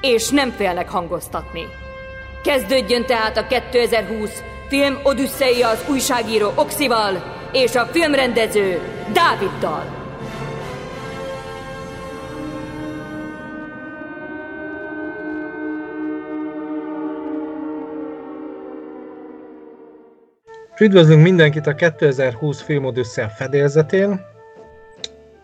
és nem félnek hangoztatni. Kezdődjön tehát a 2020 film Odüsszeia az újságíró Oxival és a filmrendező Dáviddal. Üdvözlünk mindenkit a 2020 Filmodüsszel fedélzetén.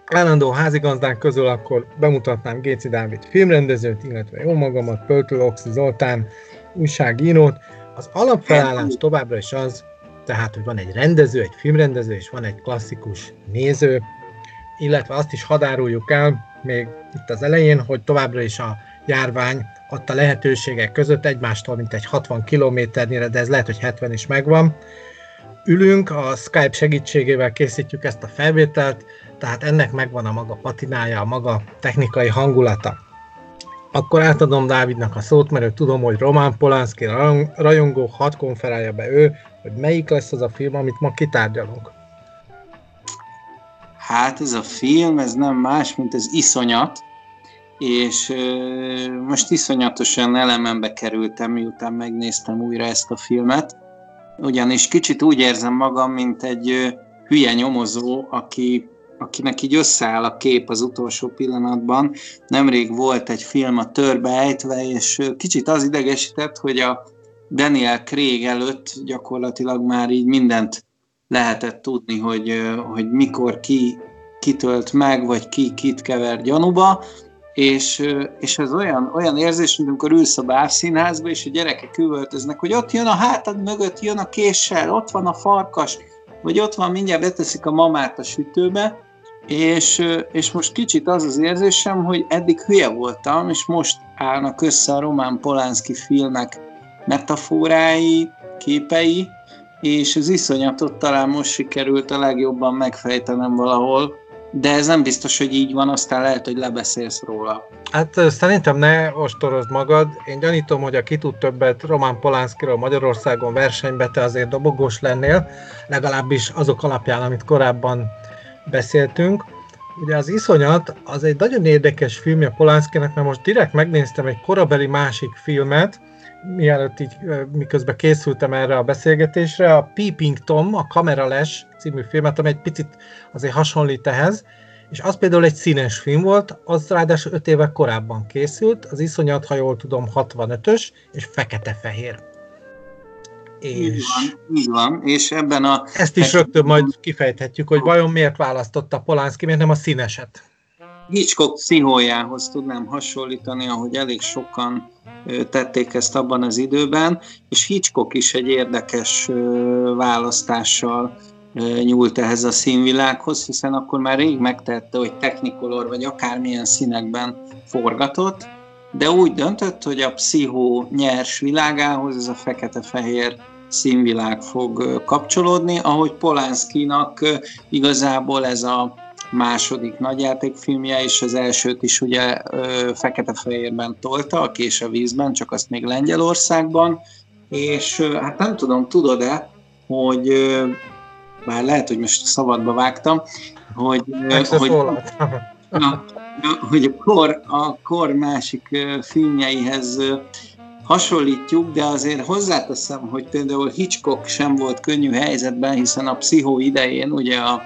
Állandó házigazdánk közül akkor bemutatnám Géci Dávid filmrendezőt, illetve jó magamat, Pöltő Oxi Zoltán újságírót. Az alapfelállás továbbra is az, tehát, hogy van egy rendező, egy filmrendező, és van egy klasszikus néző, illetve azt is hadáruljuk el még itt az elején, hogy továbbra is a járvány adta lehetőségek között egymástól, mint egy 60 kilométernyire, de ez lehet, hogy 70 is megvan, ülünk, a Skype segítségével készítjük ezt a felvételt, tehát ennek megvan a maga patinája, a maga technikai hangulata. Akkor átadom Dávidnak a szót, mert ő tudom, hogy Roman Polanski rajongó, hat konferálja be ő, hogy melyik lesz az a film, amit ma kitárgyalunk. Hát ez a film, ez nem más, mint az iszonyat, és most iszonyatosan elemembe kerültem, miután megnéztem újra ezt a filmet, ugyanis kicsit úgy érzem magam, mint egy hülye nyomozó, aki, akinek így összeáll a kép az utolsó pillanatban. Nemrég volt egy film a törbe ejtve, és kicsit az idegesített, hogy a Daniel Craig előtt gyakorlatilag már így mindent lehetett tudni, hogy, hogy mikor ki kitölt meg, vagy ki kit kever gyanúba, és, és ez olyan, olyan érzés, mint amikor ülsz a bárszínházba, és a gyerekek üvöltöznek, hogy ott jön a hátad mögött, jön a késsel, ott van a farkas, vagy ott van, mindjárt beteszik a mamát a sütőbe, és, és most kicsit az az érzésem, hogy eddig hülye voltam, és most állnak össze a Román Polánszki filmek metaforái, képei, és az iszonyatot talán most sikerült a legjobban megfejtenem valahol, de ez nem biztos, hogy így van, aztán lehet, hogy lebeszélsz róla. Hát szerintem ne ostorozd magad. Én gyanítom, hogy a ki tud többet Román Polánszkiról Magyarországon versenybe, te azért dobogós lennél, legalábbis azok alapján, amit korábban beszéltünk. Ugye az Iszonyat az egy nagyon érdekes filmje Polánszkinek, mert most direkt megnéztem egy korabeli másik filmet, mielőtt így miközben készültem erre a beszélgetésre, a Peeping Tom, a Kamerales című filmet, ami egy picit azért hasonlít ehhez, és az például egy színes film volt, az ráadásul 5 évek korábban készült, az iszonyat, ha jól tudom, 65-ös, és fekete-fehér. És így van, így van, és ebben a... Ezt is rögtön majd kifejthetjük, hogy vajon miért választotta Polanski, miért nem a színeset. Hitchcock pszichójához tudnám hasonlítani, ahogy elég sokan tették ezt abban az időben, és Hitchcock is egy érdekes választással nyúlt ehhez a színvilághoz, hiszen akkor már rég megtette, hogy technikolor vagy akármilyen színekben forgatott, de úgy döntött, hogy a pszichó nyers világához ez a fekete-fehér színvilág fog kapcsolódni, ahogy Polánszkinak igazából ez a második nagyjátékfilmje, és az elsőt is ugye fekete-fehérben tolta, a kés a vízben, csak azt még Lengyelországban, és hát nem tudom, tudod-e, hogy bár lehet, hogy most szabadba vágtam, hogy, hogy, na, hogy a, kor, a kor másik filmjeihez hasonlítjuk, de azért hozzáteszem, hogy például Hitchcock sem volt könnyű helyzetben, hiszen a pszichó idején ugye a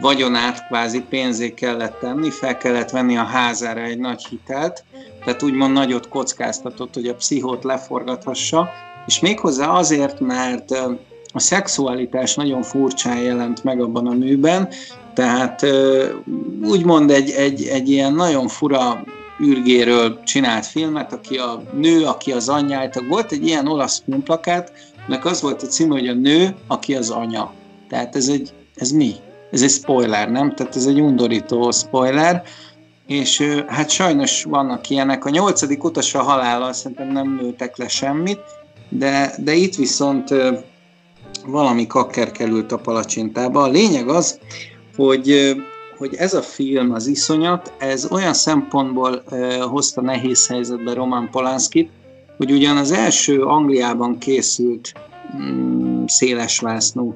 vagyonát kvázi pénzé kellett tenni, fel kellett venni a házára egy nagy hitelt, tehát úgymond nagyot kockáztatott, hogy a pszichót leforgathassa, és méghozzá azért, mert a szexualitás nagyon furcsán jelent meg abban a műben, tehát úgymond egy, egy, egy ilyen nagyon fura űrgéről csinált filmet, aki a nő, aki az anyját. Volt egy ilyen olasz filmplakát, nek az volt a címe, hogy a nő, aki az anya. Tehát ez egy, ez mi? Ez egy spoiler, nem? Tehát ez egy undorító spoiler. és hát sajnos vannak ilyenek. A nyolcadik utas a halállal szerintem nem nőtek le semmit, de, de itt viszont valami kakker került a palacsintába. A lényeg az, hogy, hogy ez a film, az iszonyat, ez olyan szempontból hozta nehéz helyzetbe Roman Polanskit, hogy ugyan az első Angliában készült mm, szélesvásznú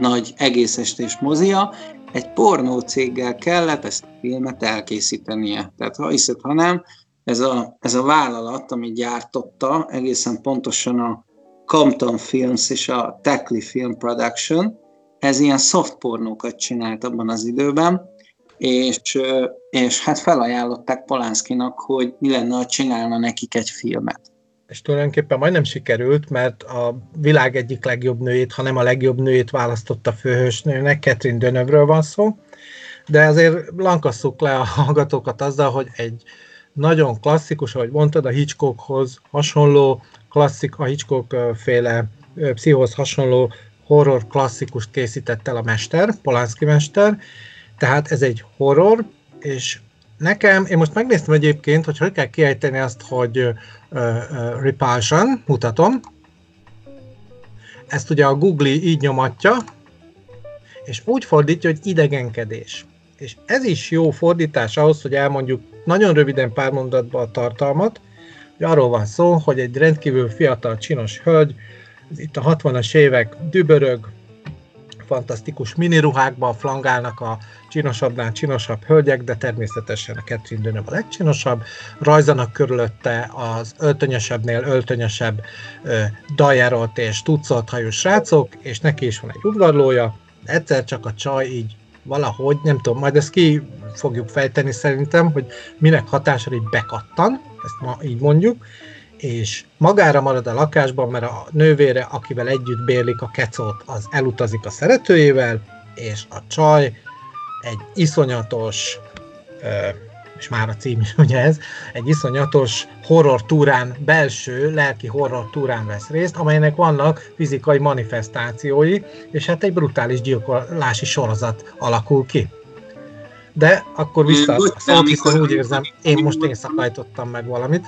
nagy egészestés mozia, egy pornó céggel kellett ezt a filmet elkészítenie. Tehát ha hiszed, ha nem, ez a, ez a vállalat, ami gyártotta, egészen pontosan a Compton Films és a Tackley Film Production, ez ilyen soft pornókat csinált abban az időben, és, és hát felajánlották Polánszkinak, hogy mi lenne, ha csinálna nekik egy filmet. És tulajdonképpen majdnem sikerült, mert a világ egyik legjobb nőjét, ha nem a legjobb nőjét választotta főhősnőnek, Catherine Dönövről van szó, de azért lankasszuk le a hallgatókat azzal, hogy egy nagyon klasszikus, ahogy mondtad, a Hitchcockhoz hasonló, klasszik, a Hitchcock féle pszichóhoz hasonló horror klasszikust készített el a mester, Polanski mester, tehát ez egy horror, és nekem, én most megnéztem egyébként, hogy hogy kell kiejteni azt, hogy uh, uh, repulsion, mutatom. Ezt ugye a Google így nyomatja, és úgy fordítja, hogy idegenkedés. És ez is jó fordítás ahhoz, hogy elmondjuk nagyon röviden pár mondatban a tartalmat, hogy arról van szó, hogy egy rendkívül fiatal, csinos hölgy, itt a 60-as évek dübörög, fantasztikus miniruhákban flangálnak a csinosabbnál csinosabb hölgyek, de természetesen a Catherine Deneuve a legcsinosabb. Rajzanak körülötte az öltönyösebbnél öltönyösebb dajerolt és tuccolt hajú srácok, és neki is van egy udvarlója, egyszer csak a csaj így valahogy, nem tudom, majd ezt ki fogjuk fejteni szerintem, hogy minek hatására így bekattan, ezt ma így mondjuk, és magára marad a lakásban, mert a nővére, akivel együtt bérlik a kecót, az elutazik a szeretőjével, és a csaj egy iszonyatos, és már a cím is ugye ez, egy iszonyatos horror túrán, belső lelki horror túrán vesz részt, amelynek vannak fizikai manifestációi, és hát egy brutális gyilkolási sorozat alakul ki. De akkor vissza, szóval úgy érzem, én most én szakajtottam meg valamit.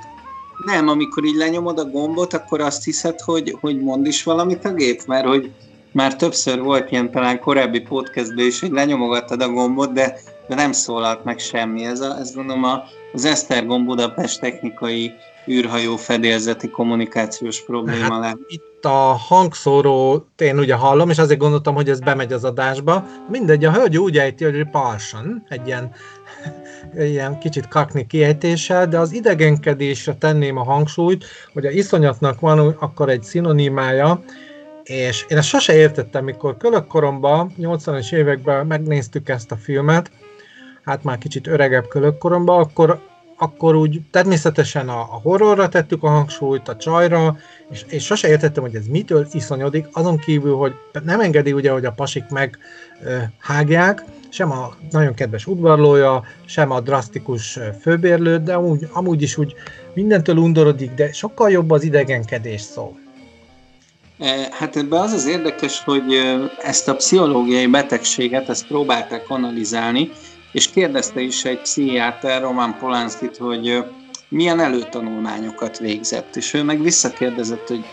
Nem, amikor így lenyomod a gombot, akkor azt hiszed, hogy, hogy mond is valamit a gép, mert hogy már többször volt ilyen talán korábbi podcastben is, hogy lenyomogattad a gombot, de, de nem szólalt meg semmi. Ez, a, ez gondolom a, az Esztergom Budapest technikai űrhajó fedélzeti kommunikációs probléma hát, lehet. Itt a hangszóró én ugye hallom, és azért gondoltam, hogy ez bemegy az adásba. Mindegy, a hölgy úgy ejti, hogy repulsion, egy ilyen ilyen kicsit kakni kiejtéssel, de az idegenkedésre tenném a hangsúlyt, hogy a iszonyatnak van akkor egy szinonimája, és én ezt sose értettem, mikor kölökkoromban, 80-as években megnéztük ezt a filmet, hát már kicsit öregebb kölökkoromban, akkor, akkor úgy természetesen a, a horrorra tettük a hangsúlyt, a csajra, és, és sose értettem, hogy ez mitől iszonyodik, azon kívül, hogy nem engedi ugye, hogy a pasik meghágják, sem a nagyon kedves udvarlója, sem a drasztikus főbérlő, de amúgy, amúgy is úgy mindentől undorodik, de sokkal jobb az idegenkedés szó. E, hát ebben az az érdekes, hogy ezt a pszichológiai betegséget, ezt próbálták analizálni, és kérdezte is egy pszichiáter, Roman Polanskit, hogy milyen előtanulmányokat végzett, és ő meg visszakérdezett, hogy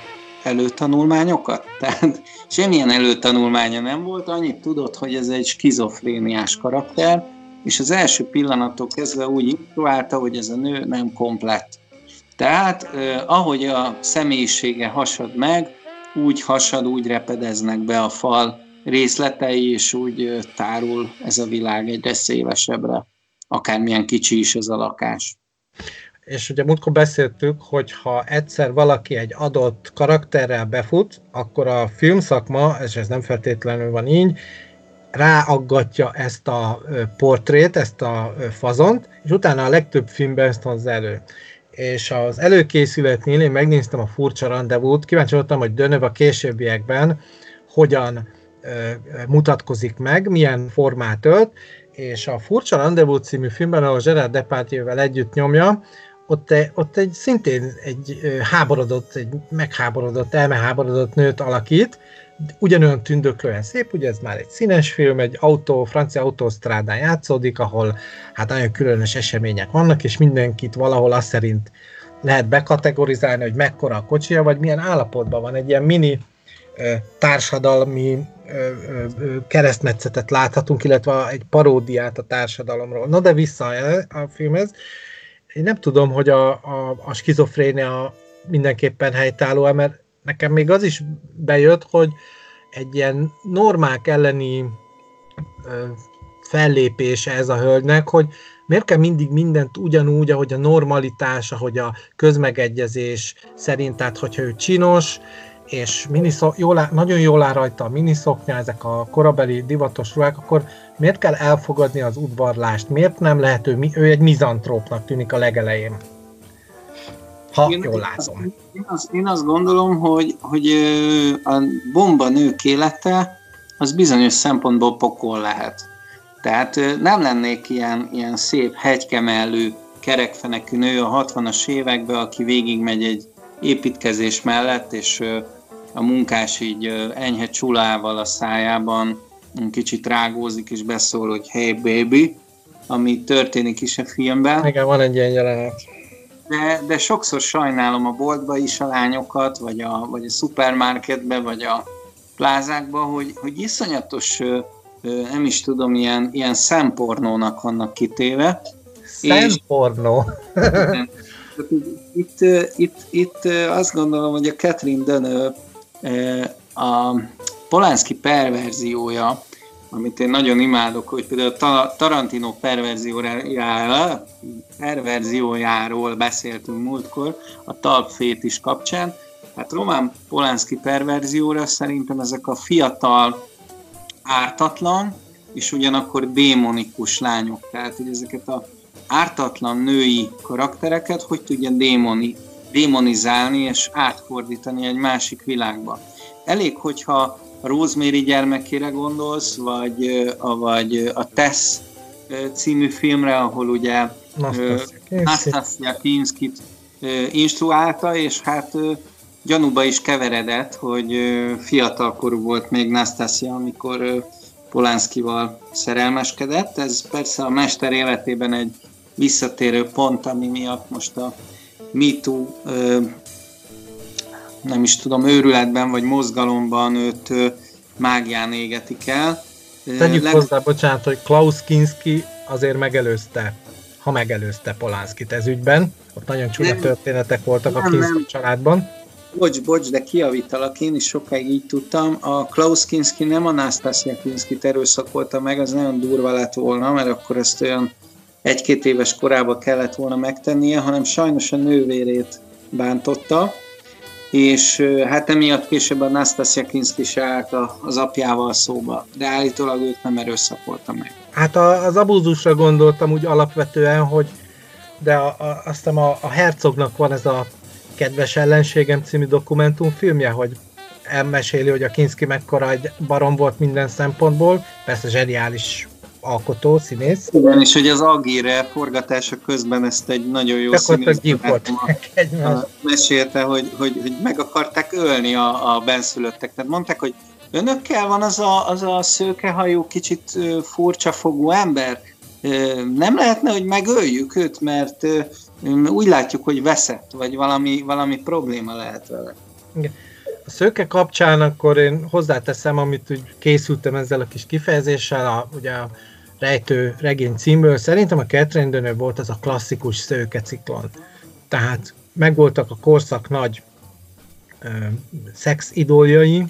előtanulmányokat? Tehát semmilyen előtanulmánya nem volt, annyit tudott, hogy ez egy skizofréniás karakter, és az első pillanattól kezdve úgy instruálta, hogy ez a nő nem komplett. Tehát eh, ahogy a személyisége hasad meg, úgy hasad, úgy repedeznek be a fal részletei, és úgy eh, tárul ez a világ egyre szélesebbre, akármilyen kicsi is ez a lakás és ugye múltkor beszéltük, hogy ha egyszer valaki egy adott karakterrel befut, akkor a filmszakma, és ez nem feltétlenül van így, ráaggatja ezt a portrét, ezt a fazont, és utána a legtöbb filmben ezt hozza elő. És az előkészületnél én megnéztem a furcsa rendezvút, kíváncsi voltam, hogy Dönöv a későbbiekben hogyan mutatkozik meg, milyen formát ölt, és a Furcsa Rendezvú című filmben, ahol Gerard Depardieu-vel együtt nyomja, ott, ott egy szintén egy háborodott, egy megháborodott, elmeháborodott nőt alakít, ugyanolyan tündöklően szép, ugye ez már egy színes film, egy autó, francia autósztrádán játszódik, ahol hát nagyon különös események vannak, és mindenkit valahol azt szerint lehet bekategorizálni, hogy mekkora a kocsia, vagy milyen állapotban van. Egy ilyen mini társadalmi keresztmetszetet láthatunk, illetve egy paródiát a társadalomról. Na de vissza a filmhez. Én nem tudom, hogy a, a, a skizofrénia mindenképpen helytálló mert nekem még az is bejött, hogy egy ilyen normák elleni ö, fellépése ez a hölgynek, hogy miért kell mindig mindent ugyanúgy, ahogy a normalitás, ahogy a közmegegyezés szerint, tehát hogyha ő csinos, és miniszok, jól áll, nagyon jól áll rajta a miniszoknya, ezek a korabeli divatos ruhák, akkor miért kell elfogadni az udvarlást? Miért nem lehet ő, ő egy mizantrópnak tűnik a legelején? Ha én, jól látom. Én azt, én azt gondolom, hogy, hogy a bomba nők élete az bizonyos szempontból pokol lehet. Tehát nem lennék ilyen, ilyen szép hegykemellő kerekfenekű nő a 60-as években, aki végigmegy egy építkezés mellett, és a munkás így enyhe csulával a szájában kicsit rágózik és beszól, hogy hey baby, ami történik is a filmben. Igen, van egy ilyen jelenet. De, de sokszor sajnálom a boltba is a lányokat, vagy a, vagy a szupermarketbe, vagy a plázákba, hogy, hogy iszonyatos, nem is tudom, ilyen, ilyen szempornónak vannak kitéve. Szempornó? itt, itt, itt azt gondolom, hogy a Catherine Deneuve a Polanski perverziója, amit én nagyon imádok, hogy például a Tarantino perverziójáról, perverziójáról beszéltünk múltkor, a talpfét is kapcsán. Hát Román Polanski perverzióra szerintem ezek a fiatal, ártatlan, és ugyanakkor démonikus lányok. Tehát, hogy ezeket a ártatlan női karaktereket hogy tudja démoni, démonizálni és átfordítani egy másik világba. Elég, hogyha Rosemary gyermekére gondolsz, vagy, vagy a Tess című filmre, ahol ugye Nastasia Kinskit instruálta, és hát gyanúba is keveredett, hogy fiatalkorú volt még Nastasia, amikor Polánszkival szerelmeskedett. Ez persze a mester életében egy visszatérő pont, ami miatt most a MeToo nem is tudom, őrületben vagy mozgalomban őt mágián égetik el. Tegyük Leg... hozzá, bocsánat, hogy Klaus Kinski azért megelőzte, ha megelőzte Polánszkit ez ügyben. Ott nagyon csúnya nem, történetek voltak nem, a Kinski nem. családban. Bocs, bocs, de kiavítalak, én is sokáig így tudtam. A Klaus Kinski nem a Nastasia Kinski erőszakolta meg, az nagyon durva lett volna, mert akkor ezt olyan egy-két éves korában kellett volna megtennie, hanem sajnos a nővérét bántotta, és hát emiatt később a Nastasia Kinski se állt az apjával szóba, de állítólag őt nem erőszakolta meg. Hát az abúzusra gondoltam úgy alapvetően, hogy de a, a, aztán a, a Herzognak van ez a Kedves ellenségem című dokumentumfilmje, hogy elmeséli, hogy a Kinski mekkora egy barom volt minden szempontból, persze zseniális alkotó, színész. Igen, és hogy az Agire forgatása közben ezt egy nagyon jó színész mesélte, hogy, hogy, hogy meg akarták ölni a, a benszülöttek. Tehát mondták, hogy önökkel van az a, az a szőkehajú, kicsit furcsa fogú ember? Nem lehetne, hogy megöljük őt, mert úgy látjuk, hogy veszett, vagy valami, valami probléma lehet vele. Igen. A szőke kapcsán akkor én hozzáteszem, amit úgy készültem ezzel a kis kifejezéssel, a, ugye a rejtő regény címből, szerintem a Catherine volt az a klasszikus szőke ciklon. Tehát megvoltak a korszak nagy ö, szex idoljai,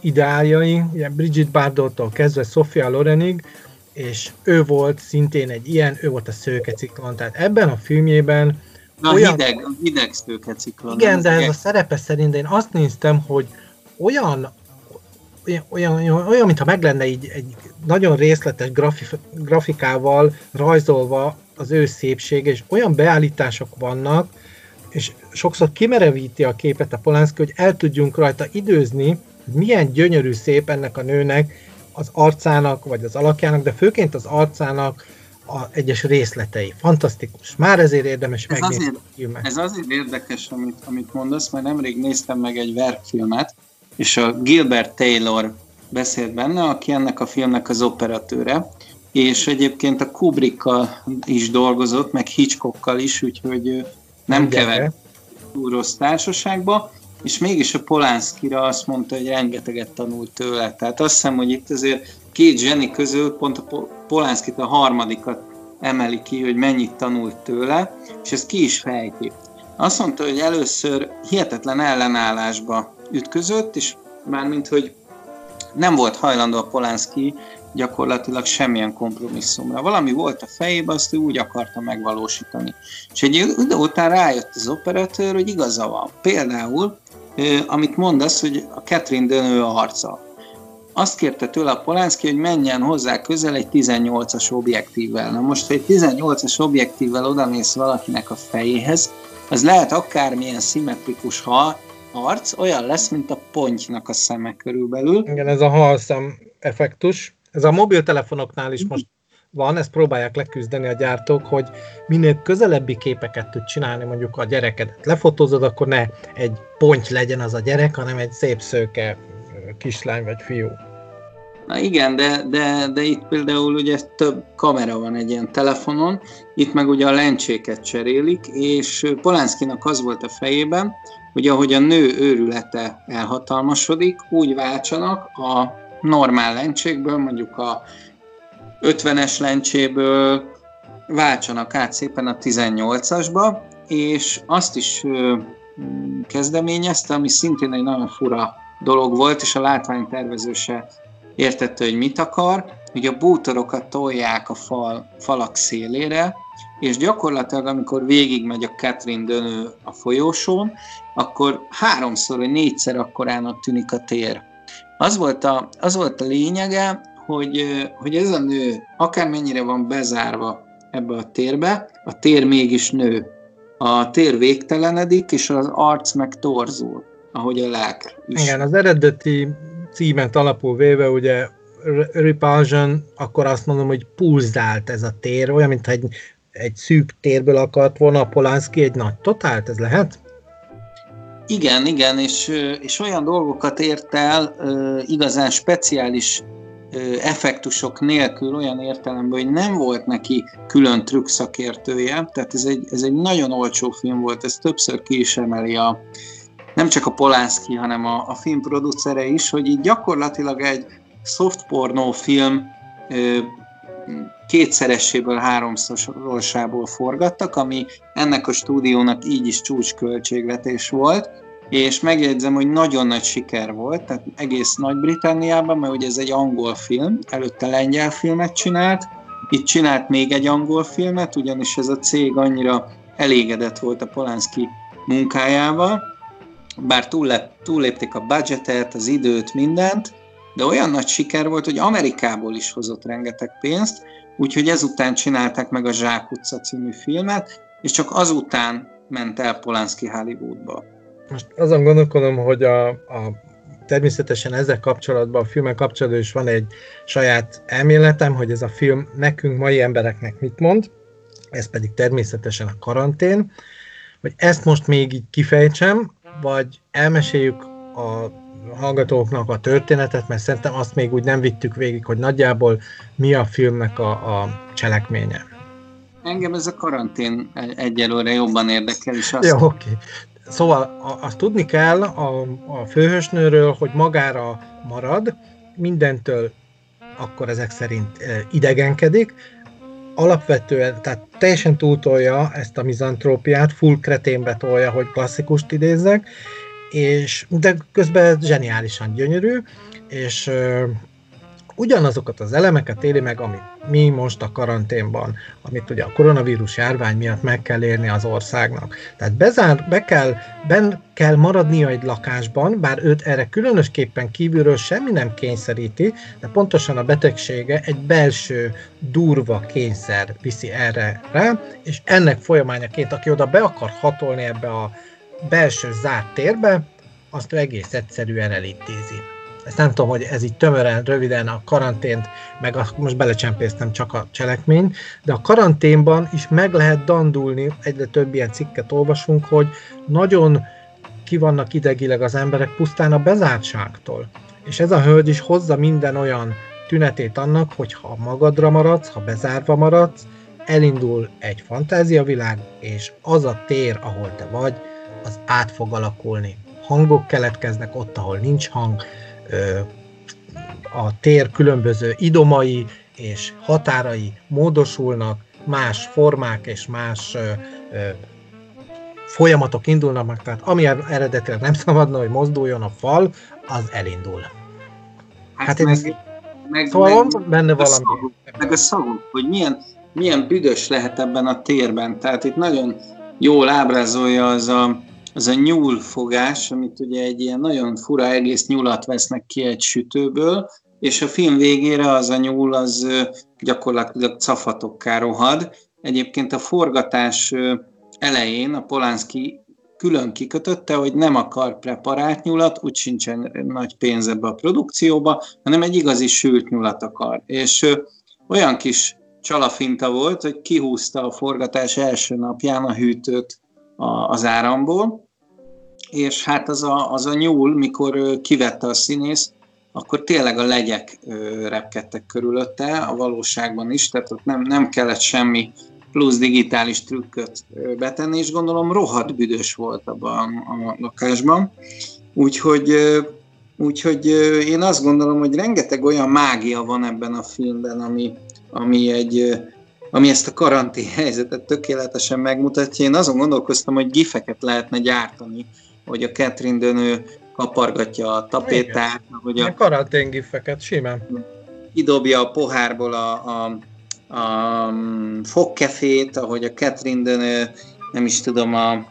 ideáljai, ugye Bridget Bardot-tól kezdve Sofia Lorenig, és ő volt szintén egy ilyen, ő volt a szőke ciklon. Tehát ebben a filmjében Na, olyan... hideg, hideg szőke ciklon. Igen, de ez a szerepe szerint én azt néztem, hogy olyan olyan, olyan, olyan mintha meg lenne így egy nagyon részletes grafi, grafikával rajzolva az ő szépsége, és olyan beállítások vannak, és sokszor kimerevíti a képet a Polanski, hogy el tudjunk rajta időzni, hogy milyen gyönyörű szép ennek a nőnek az arcának, vagy az alakjának, de főként az arcának a egyes részletei. Fantasztikus. Már ezért érdemes ez azért, Ez azért érdekes, amit, amit mondasz, mert nemrég néztem meg egy verkfilmet, és a Gilbert Taylor beszélt benne, aki ennek a filmnek az operatőre, és egyébként a Kubrickkal is dolgozott, meg Hitchcockkal is, úgyhogy nem kever rossz társaságba, és mégis a Polánszkira azt mondta, hogy rengeteget tanult tőle. Tehát azt hiszem, hogy itt azért két zseni közül pont a Polánszkit a harmadikat emeli ki, hogy mennyit tanult tőle, és ezt ki is fejti. Azt mondta, hogy először hihetetlen ellenállásba ütközött, és mármint, hogy nem volt hajlandó a Polánszki gyakorlatilag semmilyen kompromisszumra. Valami volt a fejében, azt ő úgy akarta megvalósítani. És egy idő után rájött az operatőr, hogy igaza van. Például, amit mondasz, hogy a Catherine Dönő arca. Azt kérte tőle a Polánszki, hogy menjen hozzá közel egy 18-as objektívvel. Na most, ha egy 18-as objektívvel odamész valakinek a fejéhez, az lehet akármilyen szimmetrikus ha arc, olyan lesz, mint a pontynak a szeme körülbelül. Igen, ez a halszem effektus. Ez a mobiltelefonoknál is most van, ezt próbálják leküzdeni a gyártók, hogy minél közelebbi képeket tud csinálni, mondjuk a gyerekedet lefotózod, akkor ne egy ponty legyen az a gyerek, hanem egy szép szőke kislány vagy fiú. Na igen, de, de, de itt például ugye több kamera van egy ilyen telefonon, itt meg ugye a lencséket cserélik, és Polánszkinak az volt a fejében, hogy ahogy a nő őrülete elhatalmasodik, úgy váltsanak a normál lencsékből, mondjuk a 50-es lencséből váltsanak át szépen a 18-asba, és azt is kezdeményezte, ami szintén egy nagyon fura dolog volt, és a látványtervező se értette, hogy mit akar, hogy a bútorokat tolják a fal, falak szélére, és gyakorlatilag, amikor végigmegy a Catherine dönő a folyósón, akkor háromszor vagy négyszer akkorának tűnik a tér. Az volt a, az volt a lényege, hogy, hogy ez a nő akármennyire van bezárva ebbe a térbe, a tér mégis nő. A tér végtelenedik, és az arc meg torzul, ahogy a lelk is. Igen, az eredeti címet alapul véve, ugye Repulsion, akkor azt mondom, hogy pulzált ez a tér, olyan, mintha egy, egy szűk térből akart volna a Polanski egy nagy totált, ez lehet? Igen, igen, és, és olyan dolgokat ért el igazán speciális effektusok nélkül olyan értelemben, hogy nem volt neki külön trükk szakértője, tehát ez egy, ez egy nagyon olcsó film volt, ez többször ki is emeli a, nem csak a Polánszki, hanem a, a film producere is, hogy így gyakorlatilag egy soft pornó film kétszereséből, háromszorosából forgattak, ami ennek a stúdiónak így is csúcsköltségvetés volt, és megjegyzem, hogy nagyon nagy siker volt, tehát egész Nagy-Britanniában, mert ugye ez egy angol film, előtte lengyel filmet csinált, itt csinált még egy angol filmet, ugyanis ez a cég annyira elégedett volt a Polanski munkájával, bár túllép, túllépték a budgetet, az időt, mindent, de olyan nagy siker volt, hogy Amerikából is hozott rengeteg pénzt, úgyhogy ezután csinálták meg a Zsák utca című filmet, és csak azután ment el Polanski Hollywoodba. Most azon gondolkodom, hogy a, a természetesen ezzel kapcsolatban, a filmek kapcsolatban is van egy saját elméletem, hogy ez a film nekünk, mai embereknek mit mond, ez pedig természetesen a karantén, hogy ezt most még így kifejtsem, vagy elmeséljük a hallgatóknak a történetet, mert szerintem azt még úgy nem vittük végig, hogy nagyjából mi a filmnek a, a cselekménye. Engem ez a karantén egyelőre jobban érdekel, és azt... Jó, oké. Okay. Szóval azt tudni kell a, a főhősnőről, hogy magára marad, mindentől akkor ezek szerint idegenkedik, alapvetően, tehát teljesen túltolja ezt a mizantrópiát, full kreténbe tolja, hogy klasszikust idézzek, és, de közben zseniálisan gyönyörű, és ugyanazokat az elemeket éli meg, amit mi most a karanténban, amit ugye a koronavírus járvány miatt meg kell érni az országnak. Tehát bezár, be kell, ben kell maradnia egy lakásban, bár őt erre különösképpen kívülről semmi nem kényszeríti, de pontosan a betegsége egy belső durva kényszer viszi erre rá, és ennek folyamányaként, aki oda be akar hatolni ebbe a belső zárt térbe, azt egész egyszerűen elintézi. Ezt nem tudom, hogy ez így tömören, röviden a karantént, meg a, most belecsempésztem csak a cselekményt, de a karanténban is meg lehet dandulni, egyre több ilyen cikket olvasunk, hogy nagyon ki vannak idegileg az emberek pusztán a bezártságtól. És ez a hölgy is hozza minden olyan tünetét annak, hogy ha magadra maradsz, ha bezárva maradsz, elindul egy fantáziavilág, és az a tér, ahol te vagy, az át fog alakulni. Hangok keletkeznek ott, ahol nincs hang, a tér különböző idomai és határai módosulnak, más formák és más folyamatok indulnak meg, tehát ami eredetileg nem szabadna, hogy mozduljon a fal, az elindul. Hát, hát meg, ez, meg, szóval meg, benne valami. A szagok, meg a szagok, hogy milyen, milyen büdös lehet ebben a térben. Tehát itt nagyon jól ábrázolja az a, az a nyúlfogás, amit ugye egy ilyen nagyon fura egész nyulat vesznek ki egy sütőből, és a film végére az a nyúl az gyakorlatilag cafatokká rohad. Egyébként a forgatás elején a Polanski külön kikötötte, hogy nem akar preparált nyulat, úgy sincsen nagy pénz ebbe a produkcióba, hanem egy igazi sült nyulat akar. És olyan kis csalafinta volt, hogy kihúzta a forgatás első napján a hűtőt az áramból, és hát az a, az a nyúl, mikor kivette a színész, akkor tényleg a legyek repkedtek körülötte, a valóságban is, tehát ott nem, nem kellett semmi plusz digitális trükköt betenni, és gondolom rohadt büdös volt abban a lakásban. Úgyhogy, úgyhogy én azt gondolom, hogy rengeteg olyan mágia van ebben a filmben, ami, ami egy ami ezt a karantén helyzetet tökéletesen megmutatja. Én azon gondolkoztam, hogy gifeket lehetne gyártani, hogy a Catherine Dönő kapargatja a tapétát. Hogy a karantén gifeket, simán. Kidobja a pohárból a, a a mm, fogkefét, ahogy a Catherine Denő, nem is tudom, a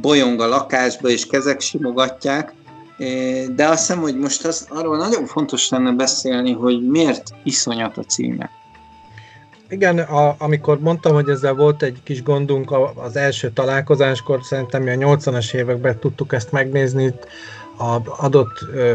bolyong a lakásba, és kezek simogatják, de azt hiszem, hogy most az, arról nagyon fontos lenne beszélni, hogy miért iszonyat a címe. Igen, a, amikor mondtam, hogy ezzel volt egy kis gondunk az első találkozáskor, szerintem mi a 80-as években tudtuk ezt megnézni a adott ö,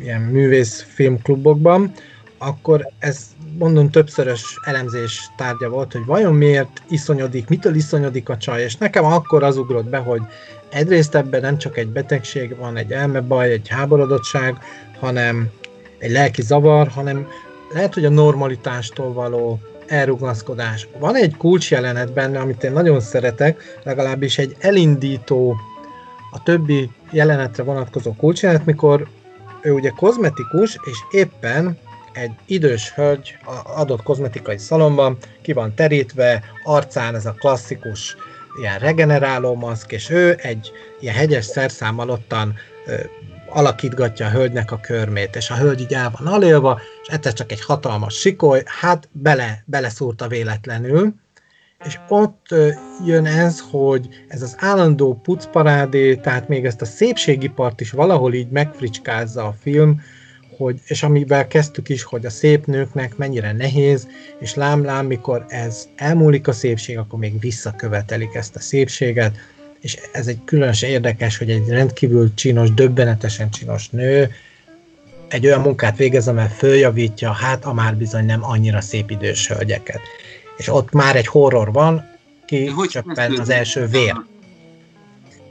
ilyen művész filmklubokban, akkor ez mondom többszörös elemzés tárgya volt, hogy vajon miért iszonyodik, mitől iszonyodik a csaj, és nekem akkor az ugrott be, hogy egyrészt ebben nem csak egy betegség van, egy elmebaj, egy háborodottság, hanem egy lelki zavar, hanem lehet, hogy a normalitástól való elrugaszkodás. Van egy kulcsjelenet benne, amit én nagyon szeretek, legalábbis egy elindító, a többi jelenetre vonatkozó kulcsjelenet, mikor ő ugye kozmetikus, és éppen egy idős hölgy adott kozmetikai szalomban, ki van terítve, arcán ez a klasszikus ilyen regeneráló maszk, és ő egy ilyen hegyes szerszámmal ottan alakítgatja a hölgynek a körmét, és a hölgy így el van alélva, és egyszer csak egy hatalmas sikoly, hát bele, beleszúrta véletlenül, és ott jön ez, hogy ez az állandó pucparádé, tehát még ezt a szépségipart is valahol így megfricskázza a film, hogy, és amivel kezdtük is, hogy a szép nőknek mennyire nehéz, és lám-lám, mikor ez elmúlik a szépség, akkor még visszakövetelik ezt a szépséget, és ez egy különösen érdekes, hogy egy rendkívül csinos, döbbenetesen csinos nő egy olyan munkát végez, amely följavítja, hát a már bizony nem annyira szép idős hölgyeket. És ott már egy horror van, ki csöppen az első vér.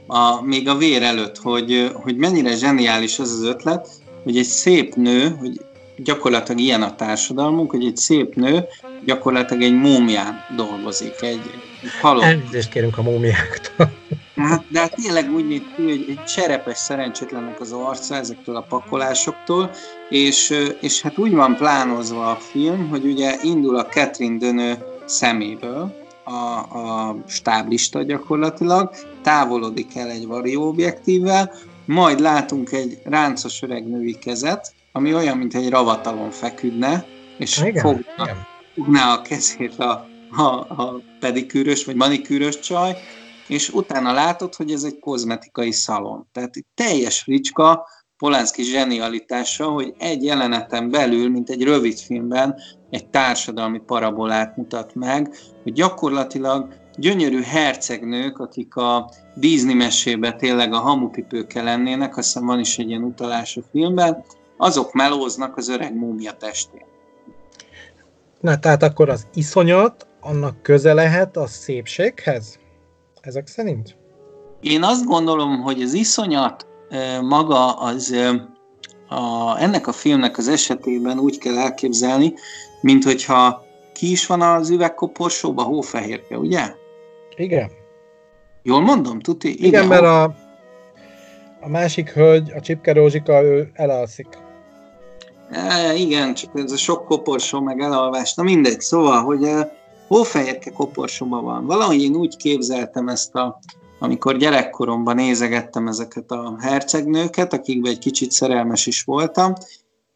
A, még a vér előtt, hogy, hogy mennyire zseniális az az ötlet, hogy egy szép nő, hogy gyakorlatilag ilyen a társadalmunk, hogy egy szép nő gyakorlatilag egy múmián dolgozik, egy, egy halott. Elnézést kérünk a múmiáktól. Hát, de hát tényleg úgy néz ki, hogy egy cserepes szerencsétlennek az arca ezektől a pakolásoktól, és, és hát úgy van plánozva a film, hogy ugye indul a Catherine Dönő szeméből, a, a stáblista gyakorlatilag, távolodik el egy varióobjektívvel, majd látunk egy ráncos öreg női kezet, ami olyan, mint egy ravatalon feküdne, és igen, fogna, igen. fogná a kezét a, a, a pedikűrös vagy manikűrös csaj, és utána látod, hogy ez egy kozmetikai szalon. Tehát egy teljes fricska, Polánszki zsenialitása, hogy egy jeleneten belül, mint egy rövid filmben, egy társadalmi parabolát mutat meg, hogy gyakorlatilag gyönyörű hercegnők, akik a Disney mesébe tényleg a hamupipőkkel lennének, azt hiszem van is egy ilyen utalás a filmben, azok melóznak az öreg múmia testén. Na, tehát akkor az iszonyat, annak köze lehet a szépséghez? Ezek szerint? Én azt gondolom, hogy az iszonyat maga az a, ennek a filmnek az esetében úgy kell elképzelni, mint hogyha ki is van az üvegkoporsóba, hófehérke, ugye? Igen. Jól mondom, tuti? Igen, Igen mert a, a másik hölgy, a Csipke Rózsika, ő elalszik. E, igen, csak ez a sok koporsó, meg elalvás, na mindegy, szóval, hogy hófehérke koporsóban van. Valahogy én úgy képzeltem ezt a, amikor gyerekkoromban nézegettem ezeket a hercegnőket, akikben egy kicsit szerelmes is voltam,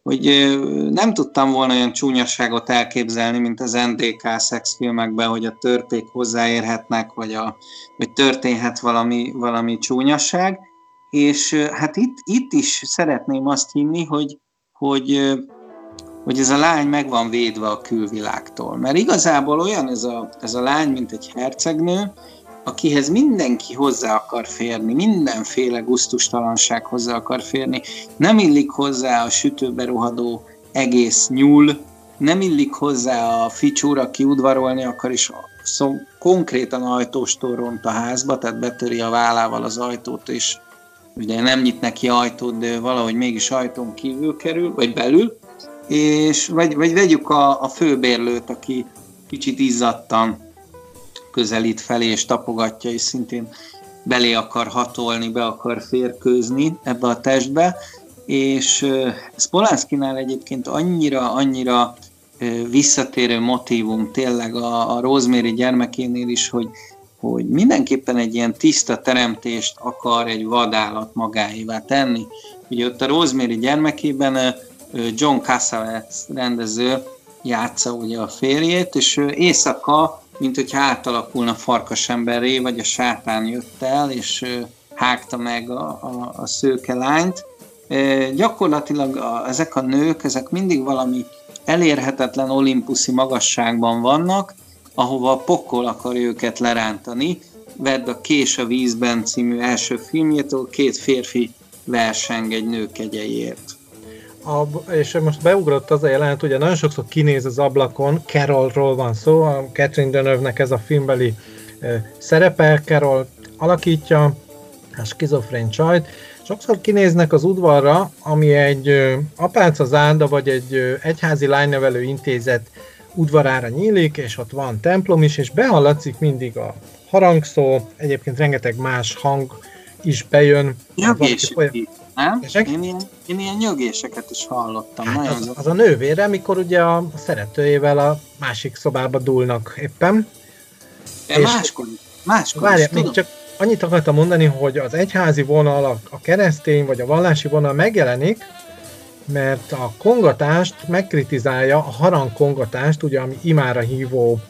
hogy nem tudtam volna olyan csúnyaságot elképzelni, mint az NDK szexfilmekben, hogy a törpék hozzáérhetnek, vagy, a, vagy történhet valami, valami csúnyaság. És hát itt, itt is szeretném azt hinni, hogy, hogy, hogy ez a lány meg van védve a külvilágtól. Mert igazából olyan ez a, ez a lány, mint egy hercegnő, akihez mindenki hozzá akar férni, mindenféle guztustalanság hozzá akar férni. Nem illik hozzá a sütőbe rohadó egész nyúl, nem illik hozzá a ficsúr, aki udvarolni akar, és szó, konkrétan ajtóstól ront a házba, tehát betöri a vállával az ajtót, és ugye nem nyit neki ajtót, de valahogy mégis ajtón kívül kerül, vagy belül, és vagy, vagy vegyük a, a főbérlőt, aki kicsit izzadtan közelít felé és tapogatja, és szintén belé akar hatolni, be akar férkőzni ebbe a testbe, és ez Polanszkinál egyébként annyira, annyira visszatérő motivum tényleg a, a Rosemary gyermekénél is, hogy, hogy mindenképpen egy ilyen tiszta teremtést akar egy vadállat magáévá tenni. Ugye ott a Rosemary gyermekében John Cassavetes rendező játsza ugye a férjét, és éjszaka mint hogy átalakulna farkasemberré, vagy a sátán jött el, és hágta meg a, a, a szőke lányt. E, gyakorlatilag a, ezek a nők, ezek mindig valami elérhetetlen olimpuszi magasságban vannak, ahova a pokol akar őket lerántani. Vedd a Kés a vízben című első filmjétől, két férfi verseng egy nő kegyeiért a, és most beugrott az a jelenet, ugye nagyon sokszor kinéz az ablakon, Carolról van szó, a Catherine Deneuve-nek ez a filmbeli e, szerepe, Carol alakítja, a skizofrén csajt, sokszor kinéznek az udvarra, ami egy e, apáca zárda, vagy egy e, egyházi lánynevelő intézet udvarára nyílik, és ott van templom is, és behallatszik mindig a harangszó, egyébként rengeteg más hang is bejön. Ja, nem? Én ilyen, én ilyen nyögéseket is hallottam. Hát az, az a nővére, amikor ugye a szeretőjével a másik szobába dúlnak éppen. De és máskor, máskor várja, is, még csak annyit akartam mondani, hogy az egyházi vonal, a, a keresztény vagy a vallási vonal megjelenik, mert a kongatást megkritizálja, a harang kongatást, ugye, ami imára hívó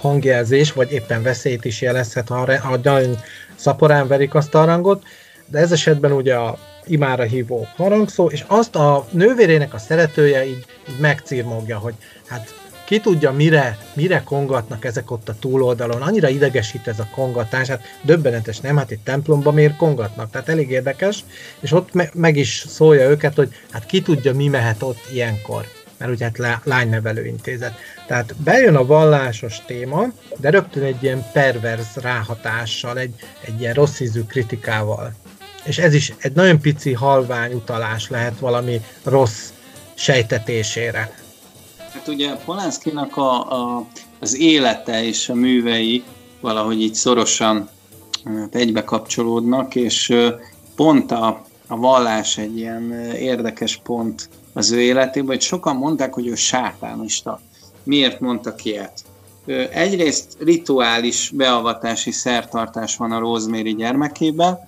hangjelzés, vagy éppen veszélyt is jelezhet, ha, ha nagyon szaporán verik azt a harangot, de ez esetben ugye a imára hívó harangszó, és azt a nővérének a szeretője így, így megcírmogja, hogy hát ki tudja, mire, mire kongatnak ezek ott a túloldalon. Annyira idegesít ez a kongatás, hát döbbenetes, nem? Hát itt templomban miért kongatnak? Tehát elég érdekes, és ott me- meg is szólja őket, hogy hát ki tudja, mi mehet ott ilyenkor mert ugye hát lánynevelő intézet. Tehát bejön a vallásos téma, de rögtön egy ilyen perverz ráhatással, egy, egy ilyen rossz ízű kritikával és ez is egy nagyon pici halvány utalás lehet valami rossz sejtetésére. Hát ugye Polanszkinak a, a, az élete és a művei valahogy így szorosan egybe kapcsolódnak, és pont a, a vallás egy ilyen érdekes pont az ő életében, hogy sokan mondták, hogy ő sátánista. Miért mondtak ilyet? Egyrészt rituális beavatási szertartás van a Rosemary gyermekében,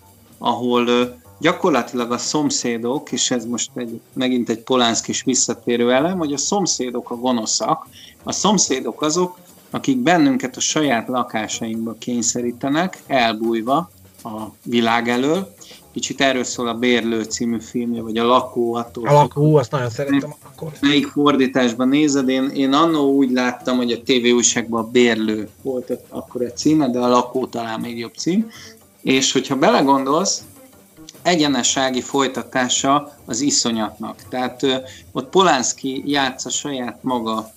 ahol gyakorlatilag a szomszédok, és ez most egy, megint egy Polánszkis visszatérő elem, hogy a szomszédok a gonoszak, a szomszédok azok, akik bennünket a saját lakásainkba kényszerítenek, elbújva a világ elől. Kicsit erről szól a Bérlő című filmje, vagy a Lakó. Attól a Lakó, azt nagyon szeretem akkor. Melyik fordításban nézed? Én, én annó úgy láttam, hogy a TV újságban a Bérlő volt akkor egy címe, de a Lakó talán még jobb cím és hogyha belegondolsz, egyenessági folytatása az iszonyatnak. Tehát ö, ott Polánszki játsza saját maga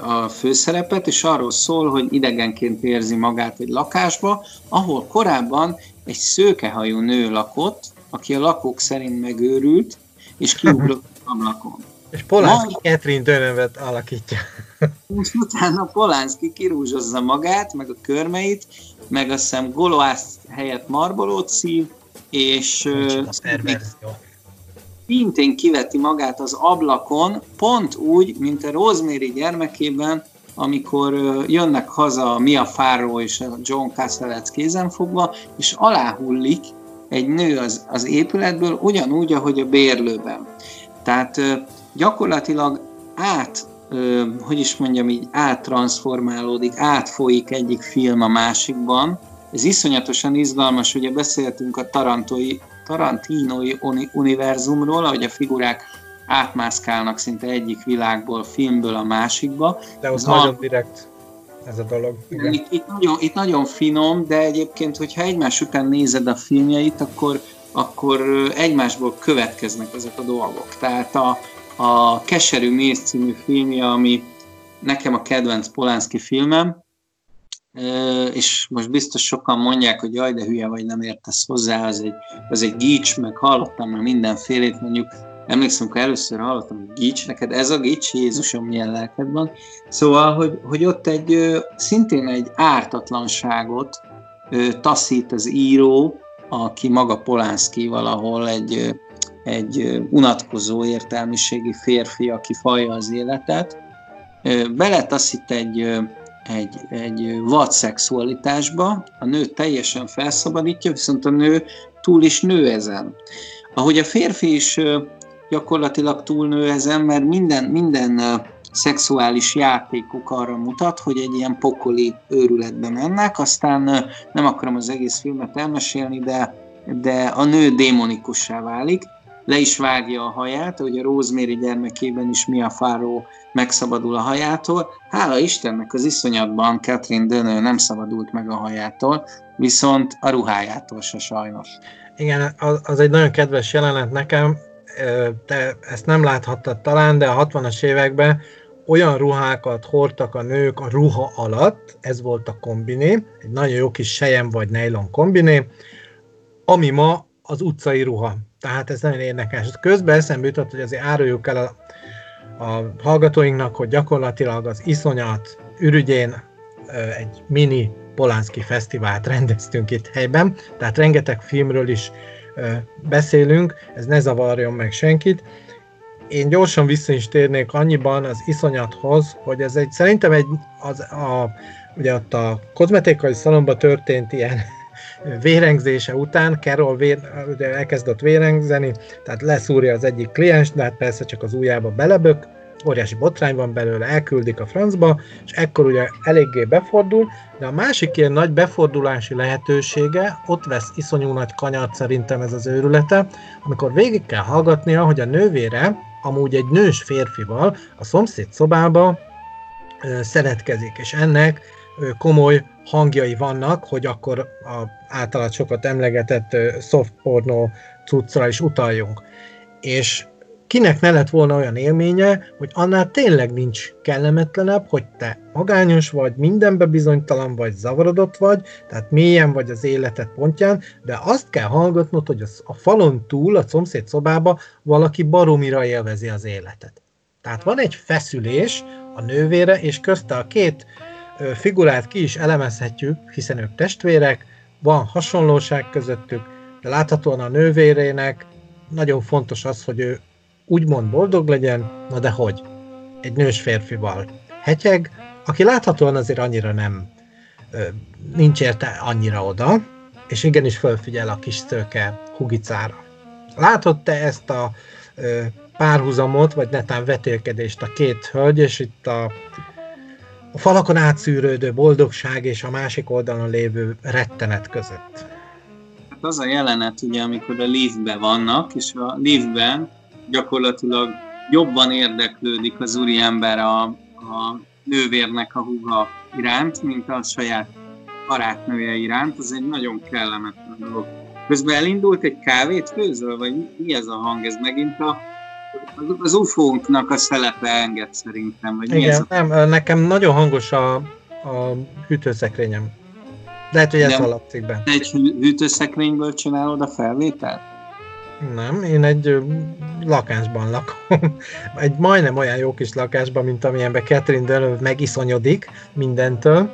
a főszerepet, és arról szól, hogy idegenként érzi magát egy lakásba, ahol korábban egy szőkehajú nő lakott, aki a lakók szerint megőrült, és kiugrott ablakon. És Polánszki Ma... Catherine Dönövet alakítja. És utána Polánszki kirúzsozza magát, meg a körmeit, meg azt hiszem Goloász helyett marbolót szív, és szintén kiveti magát az ablakon, pont úgy, mint a Rosemary gyermekében, amikor jönnek haza a Mia Farrow és a John Cassavetes kézenfogva, és aláhullik egy nő az, az épületből, ugyanúgy, ahogy a bérlőben. Tehát gyakorlatilag át, hogy is mondjam így, áttransformálódik, átfolyik egyik film a másikban. Ez iszonyatosan izgalmas, ugye beszéltünk a tarantói, tarantinoi univerzumról, ahogy a figurák átmászkálnak szinte egyik világból, filmből a másikba. De az nagyon direkt ez a dolog. Igen. Itt, itt, nagyon, itt nagyon finom, de egyébként, hogyha egymás után nézed a filmjeit, akkor, akkor egymásból következnek ezek a dolgok. Tehát a, a Keserű Mész című filmje, ami nekem a kedvenc Polánszki filmem, és most biztos sokan mondják, hogy jaj, de hülye vagy, nem értesz hozzá, az egy, az egy gics, meg hallottam már mindenfélét, mondjuk emlékszem, hogy először hallottam, hogy gics, neked ez a gics, Jézusom, milyen lelked van. Szóval, hogy, hogy ott egy szintén egy ártatlanságot taszít az író, aki maga Polánszki valahol egy, egy unatkozó értelmiségi férfi, aki falja az életet, beletaszít egy, egy, egy vad szexualitásba, a nő teljesen felszabadítja, viszont a nő túl is nő ezen. Ahogy a férfi is gyakorlatilag túlnő ezen, mert minden, minden szexuális játékuk arra mutat, hogy egy ilyen pokoli őrületbe mennek, aztán nem akarom az egész filmet elmesélni, de, de a nő démonikussá válik, le is vágja a haját, hogy a Rosemary gyermekében is Mia Farrow megszabadul a hajától. Hála Istennek az iszonyatban Catherine Dönő nem szabadult meg a hajától, viszont a ruhájától se sajnos. Igen, az, az egy nagyon kedves jelenet nekem, te ezt nem láthattad talán, de a 60-as években olyan ruhákat hordtak a nők a ruha alatt, ez volt a kombiné, egy nagyon jó kis sejem vagy nylon kombiné, ami ma az utcai ruha. Tehát ez nagyon érdekes. Közben eszembe jutott, hogy azért áruljuk el a, a hallgatóinknak, hogy gyakorlatilag az iszonyat ürügyén egy mini Polánszki Fesztivált rendeztünk itt helyben, tehát rengeteg filmről is beszélünk, ez ne zavarjon meg senkit. Én gyorsan vissza is térnék annyiban az iszonyathoz, hogy ez egy, szerintem egy, az, a, ugye ott a kozmetikai szalomba történt ilyen vérengzése után, Carol vér, ugye elkezdett vérengzeni, tehát leszúrja az egyik kliens, de hát persze csak az ujjába belebök, óriási botrány van belőle, elküldik a francba, és ekkor ugye eléggé befordul, de a másik ilyen nagy befordulási lehetősége, ott vesz iszonyú nagy kanyart szerintem ez az őrülete, amikor végig kell hallgatnia, hogy a nővére amúgy egy nős férfival a szomszéd szobába ö, szeretkezik, és ennek ö, komoly hangjai vannak, hogy akkor a általad sokat emlegetett soft porno cuccra is utaljunk. És kinek ne lett volna olyan élménye, hogy annál tényleg nincs kellemetlenebb, hogy te magányos vagy, mindenbe bizonytalan vagy, zavarodott vagy, tehát mélyen vagy az életed pontján, de azt kell hallgatnod, hogy a falon túl, a szomszéd szobába valaki baromira élvezi az életet. Tehát van egy feszülés a nővére, és közte a két figurát ki is elemezhetjük, hiszen ők testvérek, van hasonlóság közöttük, de láthatóan a nővérének nagyon fontos az, hogy ő úgymond boldog legyen, na de hogy? Egy nős férfival hetyeg, aki láthatóan azért annyira nem, nincs érte annyira oda, és igenis fölfigyel a kis szőke hugicára. Látod te ezt a párhuzamot, vagy netán vetélkedést a két hölgy, és itt a, a falakon átszűrődő boldogság és a másik oldalon lévő rettenet között. Hát az a jelenet, ugye, amikor a liftben vannak, és a liftben gyakorlatilag jobban érdeklődik az úriember a, a nővérnek a húga iránt, mint a saját barátnője iránt, az egy nagyon kellemetlen dolog. Közben elindult egy kávét főzöl, vagy mi ez a hang? Ez megint a Az UFO-nknak a szelepe enged szerintem. Vagy Igen, nem, nekem nagyon hangos a, a hűtőszekrényem. Lehet, hogy ez alapszik be. Egy hűtőszekrényből csinálod a felvételt? Nem, én egy lakásban lakom. Egy majdnem olyan jó kis lakásban, mint amilyenben Catherine Deneuve megiszonyodik mindentől.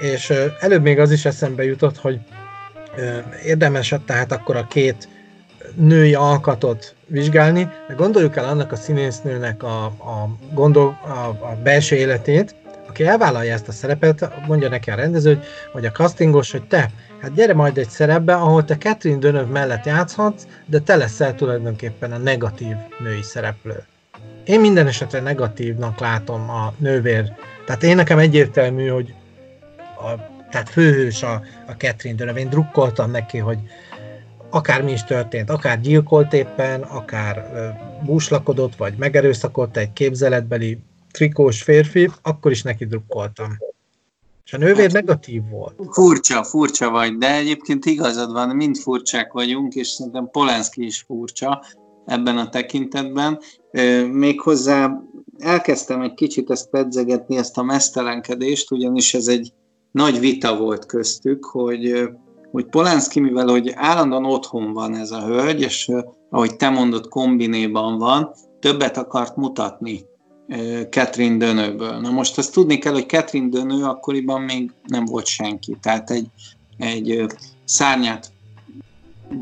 És előbb még az is eszembe jutott, hogy érdemes tehát akkor a két női alkatot vizsgálni, de gondoljuk el annak a színésznőnek a, a, gondol, a, a belső életét, aki elvállalja ezt a szerepet, mondja neki a rendező, vagy a castingos, hogy te, hát gyere majd egy szerepbe, ahol te Catherine Dönöv mellett játszhatsz, de te leszel tulajdonképpen a negatív női szereplő. Én minden esetre negatívnak látom a nővér. Tehát én nekem egyértelmű, hogy a, tehát főhős a, a Catherine Dönöv. Én drukkoltam neki, hogy akármi is történt, akár gyilkolt éppen, akár búslakodott, vagy megerőszakolt egy képzeletbeli trikós férfi, akkor is neki drukkoltam. És a nővér negatív volt. Furcsa, furcsa vagy, de egyébként igazad van, mind furcsák vagyunk, és szerintem Polanski is furcsa ebben a tekintetben. Méghozzá elkezdtem egy kicsit ezt pedzegetni, ezt a mesztelenkedést, ugyanis ez egy nagy vita volt köztük, hogy hogy Polanski, mivel hogy állandóan otthon van ez a hölgy, és ahogy te mondod, kombinéban van, többet akart mutatni Catherine Dönőből. Na most azt tudni kell, hogy Catherine Dönő akkoriban még nem volt senki, tehát egy, egy szárnyát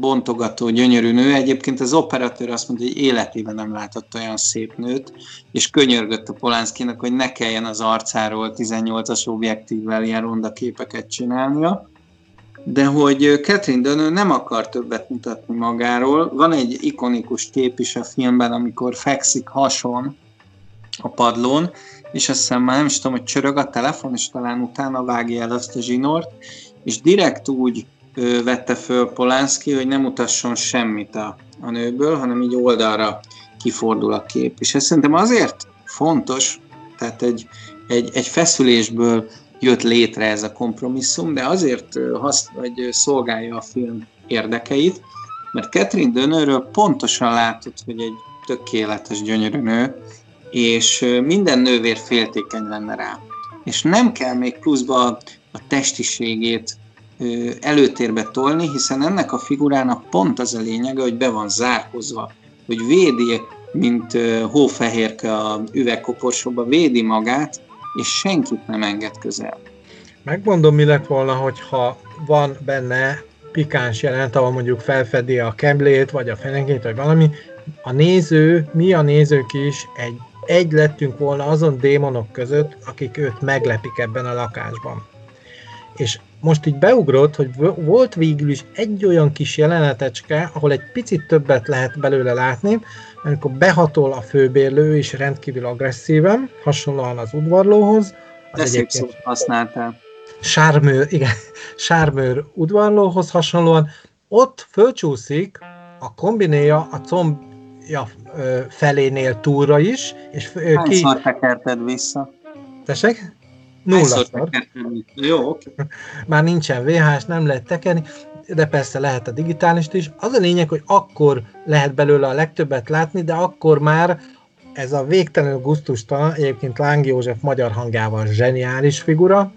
bontogató, gyönyörű nő. Egyébként az operatőr azt mondta, hogy életében nem látott olyan szép nőt, és könyörgött a Polánszkinak, hogy ne kelljen az arcáról 18-as objektívvel ilyen ronda képeket csinálnia de hogy Catherine Dönő nem akar többet mutatni magáról. Van egy ikonikus kép is a filmben, amikor fekszik hason a padlón, és azt hiszem már nem is tudom, hogy csörög a telefon, és talán utána vágja el azt a zsinort, és direkt úgy ő, vette föl Polánszki, hogy nem mutasson semmit a, a nőből, hanem így oldalra kifordul a kép. És ez szerintem azért fontos, tehát egy, egy, egy feszülésből jött létre ez a kompromisszum, de azért hasz, vagy szolgálja a film érdekeit, mert Catherine Dönőről pontosan látod, hogy egy tökéletes, gyönyörű nő, és minden nővér féltékeny lenne rá. És nem kell még pluszba a testiségét előtérbe tolni, hiszen ennek a figurának pont az a lényege, hogy be van zárkozva, hogy védi, mint hófehérke a üvegkoporsóba, védi magát, és senkit nem enged közel. Megmondom, mi lett volna, hogyha van benne pikáns jelent, ahol mondjuk felfedi a kemblét, vagy a fenekét, vagy valami, a néző, mi a nézők is egy, egy lettünk volna azon démonok között, akik őt meglepik ebben a lakásban. És most így beugrott, hogy volt végül is egy olyan kis jelenetecske, ahol egy picit többet lehet belőle látni, amikor behatol a főbérlő is rendkívül agresszíven, hasonlóan az udvarlóhoz. Az De szép szót használtál. Sármőr, igen, sármőr udvarlóhoz hasonlóan, ott fölcsúszik a kombinéja a combja felénél túlra is, és Hányszor ki... tekerted vissza? Tessék? Nulla. Jó, oké. Már nincsen VHS, nem lehet tekerni, de persze lehet a digitális is. Az a lényeg, hogy akkor lehet belőle a legtöbbet látni, de akkor már ez a végtelenül gusztustalan, egyébként Láng József magyar hangjával zseniális figura,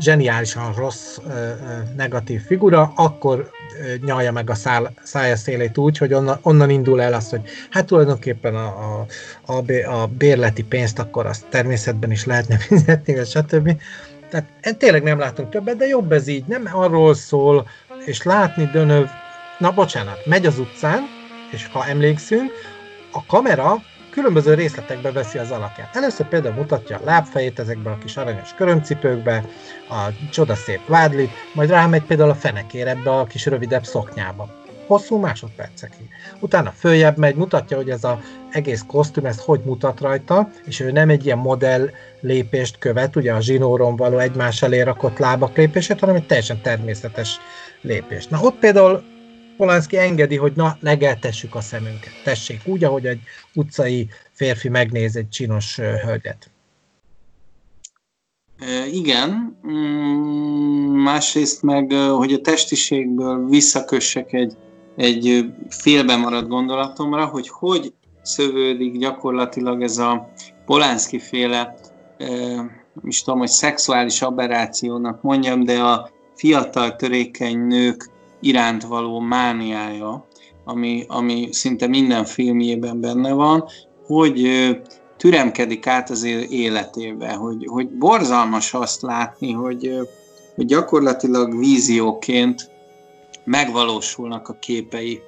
zseniálisan rossz, negatív figura, akkor nyalja meg a szál, szája szélét úgy, hogy onnan, onnan indul el az, hogy hát tulajdonképpen a, a, a, a bérleti pénzt akkor azt természetben is lehetne fizetni, stb. Tehát tényleg nem látunk többet, de jobb ez így, nem arról szól, és látni Dönöv, na bocsánat, megy az utcán, és ha emlékszünk, a kamera különböző részletekbe veszi az alakját. Először például mutatja a lábfejét ezekben a kis aranyos körömcipőkbe, a csodaszép vádlit, majd rámegy például a fenekére ebbe a kis rövidebb szoknyába. Hosszú másodpercekig. Utána följebb megy, mutatja, hogy ez az egész kosztüm, ez hogy mutat rajta, és ő nem egy ilyen modell lépést követ, ugye a zsinóron való egymás elé rakott lábak lépését, hanem egy teljesen természetes lépést. Na ott például Polanski engedi, hogy na, legeltessük a szemünket. Tessék, úgy, ahogy egy utcai férfi megnéz egy csinos hölgyet. Igen, mm, másrészt meg, hogy a testiségből visszakössek egy, egy félbe maradt gondolatomra, hogy hogy szövődik gyakorlatilag ez a Polánszki féle, is tudom, hogy szexuális aberrációnak mondjam, de a fiatal törékeny nők iránt való mániája, ami, ami szinte minden filmjében benne van, hogy türemkedik át az életébe, hogy, hogy borzalmas azt látni, hogy, hogy gyakorlatilag vízióként megvalósulnak a képei.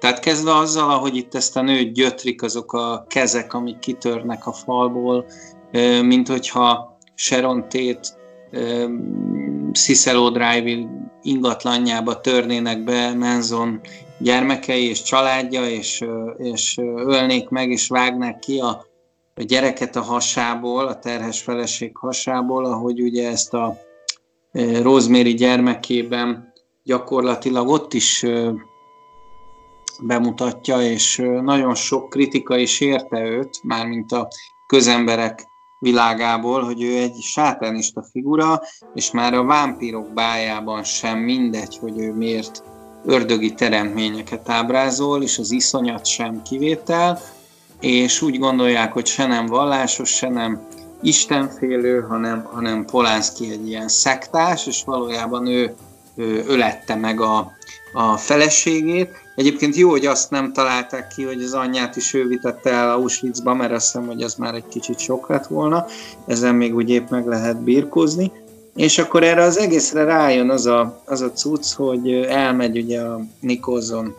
Tehát kezdve azzal, ahogy itt ezt a nőt gyötrik azok a kezek, amik kitörnek a falból, mint hogyha Sharon Tate Cicero Drive ingatlanjába törnének be Manson gyermekei és családja, és, és ölnék meg, és vágnák ki a, a gyereket a hasából, a terhes feleség hasából, ahogy ugye ezt a Rosemary gyermekében gyakorlatilag ott is bemutatja, és nagyon sok kritika is érte őt, mármint a közemberek világából, hogy ő egy sátánista figura, és már a vámpírok bájában sem mindegy, hogy ő miért ördögi teremtményeket ábrázol, és az iszonyat sem kivétel, és úgy gondolják, hogy se nem vallásos, se nem istenfélő, hanem, hanem Polánszki egy ilyen szektás, és valójában ő, ő ölette meg a, a feleségét. Egyébként jó, hogy azt nem találták ki, hogy az anyját is ő vitette el Auschwitzba, mert azt hiszem, hogy az már egy kicsit sok lett volna. Ezen még úgy épp meg lehet birkózni. És akkor erre az egészre rájön az a, az a cucc, hogy elmegy ugye a Nikolson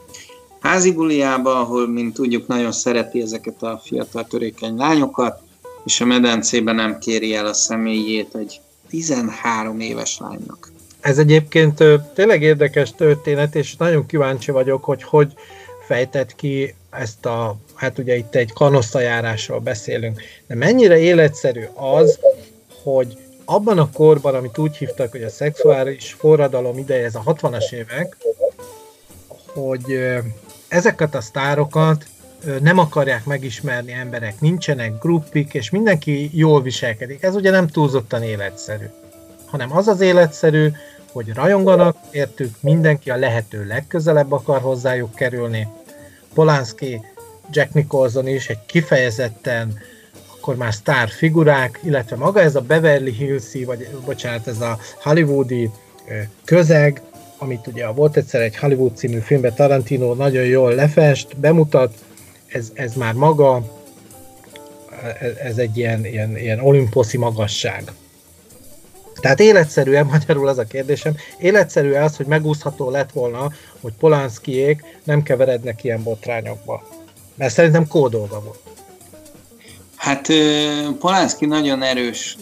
házibuliába, ahol, mint tudjuk, nagyon szereti ezeket a fiatal törékeny lányokat, és a medencében nem kéri el a személyét egy 13 éves lánynak. Ez egyébként tényleg érdekes történet, és nagyon kíváncsi vagyok, hogy hogy fejtett ki ezt a, hát ugye itt egy kanosztajárásról beszélünk, de mennyire életszerű az, hogy abban a korban, amit úgy hívtak, hogy a szexuális forradalom ideje, ez a 60-as évek, hogy ezeket a sztárokat nem akarják megismerni emberek, nincsenek gruppik, és mindenki jól viselkedik. Ez ugye nem túlzottan életszerű, hanem az az életszerű, hogy rajonganak, értük, mindenki a lehető legközelebb akar hozzájuk kerülni. Polanski, Jack Nicholson is egy kifejezetten akkor már sztár figurák, illetve maga ez a Beverly Hills-i, vagy bocsánat, ez a hollywoodi közeg, amit ugye volt egyszer egy Hollywood című filmben Tarantino nagyon jól lefest, bemutat, ez, ez már maga, ez egy ilyen, ilyen, ilyen olimposzi magasság. Tehát életszerűen, magyarul az a kérdésem, életszerű az, hogy megúszható lett volna, hogy Polanskiék nem keverednek ilyen botrányokba. Mert szerintem kódolva volt. Hát Polanski nagyon erős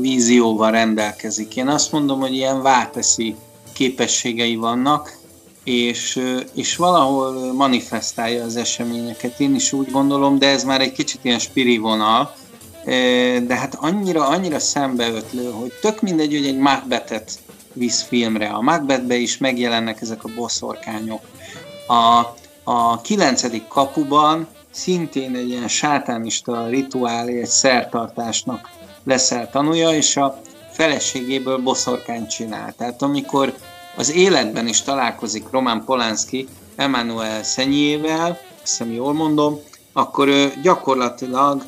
vízióval rendelkezik. Én azt mondom, hogy ilyen válteszi képességei vannak, és, és valahol manifestálja az eseményeket. Én is úgy gondolom, de ez már egy kicsit ilyen spiri vonal, de hát annyira, annyira szembeötlő, hogy tök mindegy, hogy egy Macbethet visz filmre. A Macbethbe is megjelennek ezek a boszorkányok. A, a kilencedik kapuban szintén egy ilyen sátánista rituálé, egy szertartásnak leszel tanulja, és a feleségéből boszorkányt csinál. Tehát amikor az életben is találkozik Roman Polanski Emmanuel Szenyével, azt hiszem jól mondom, akkor ő gyakorlatilag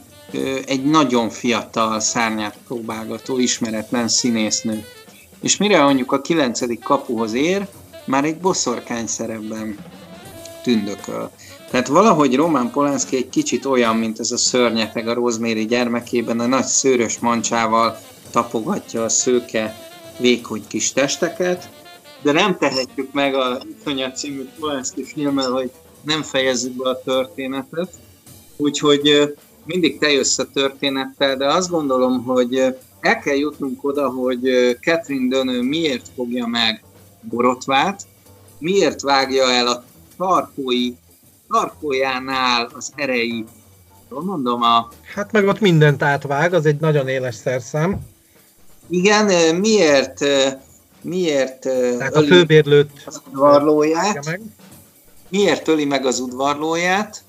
egy nagyon fiatal szárnyát próbálgató, ismeretlen színésznő. És mire mondjuk a kilencedik kapuhoz ér, már egy boszorkány szerepben tündököl. Tehát valahogy Roman Polanski egy kicsit olyan, mint ez a szörnyeteg a Rosemary gyermekében, a nagy szőrös mancsával tapogatja a szőke vékony kis testeket, de nem tehetjük meg a Iszonyat című Polanski filmmel, hogy nem fejezzük be a történetet. Úgyhogy mindig te jössz a történettel, de azt gondolom, hogy el kell jutnunk oda, hogy Catherine Dönő miért fogja meg Borotvát, miért vágja el a tarkói, tarkójánál az erei. Mondom a... Hát meg ott mindent átvág, az egy nagyon éles szerszám. Igen, miért miért Tehát öli a főbérlőt az udvarlóját, meg. miért öli meg az udvarlóját,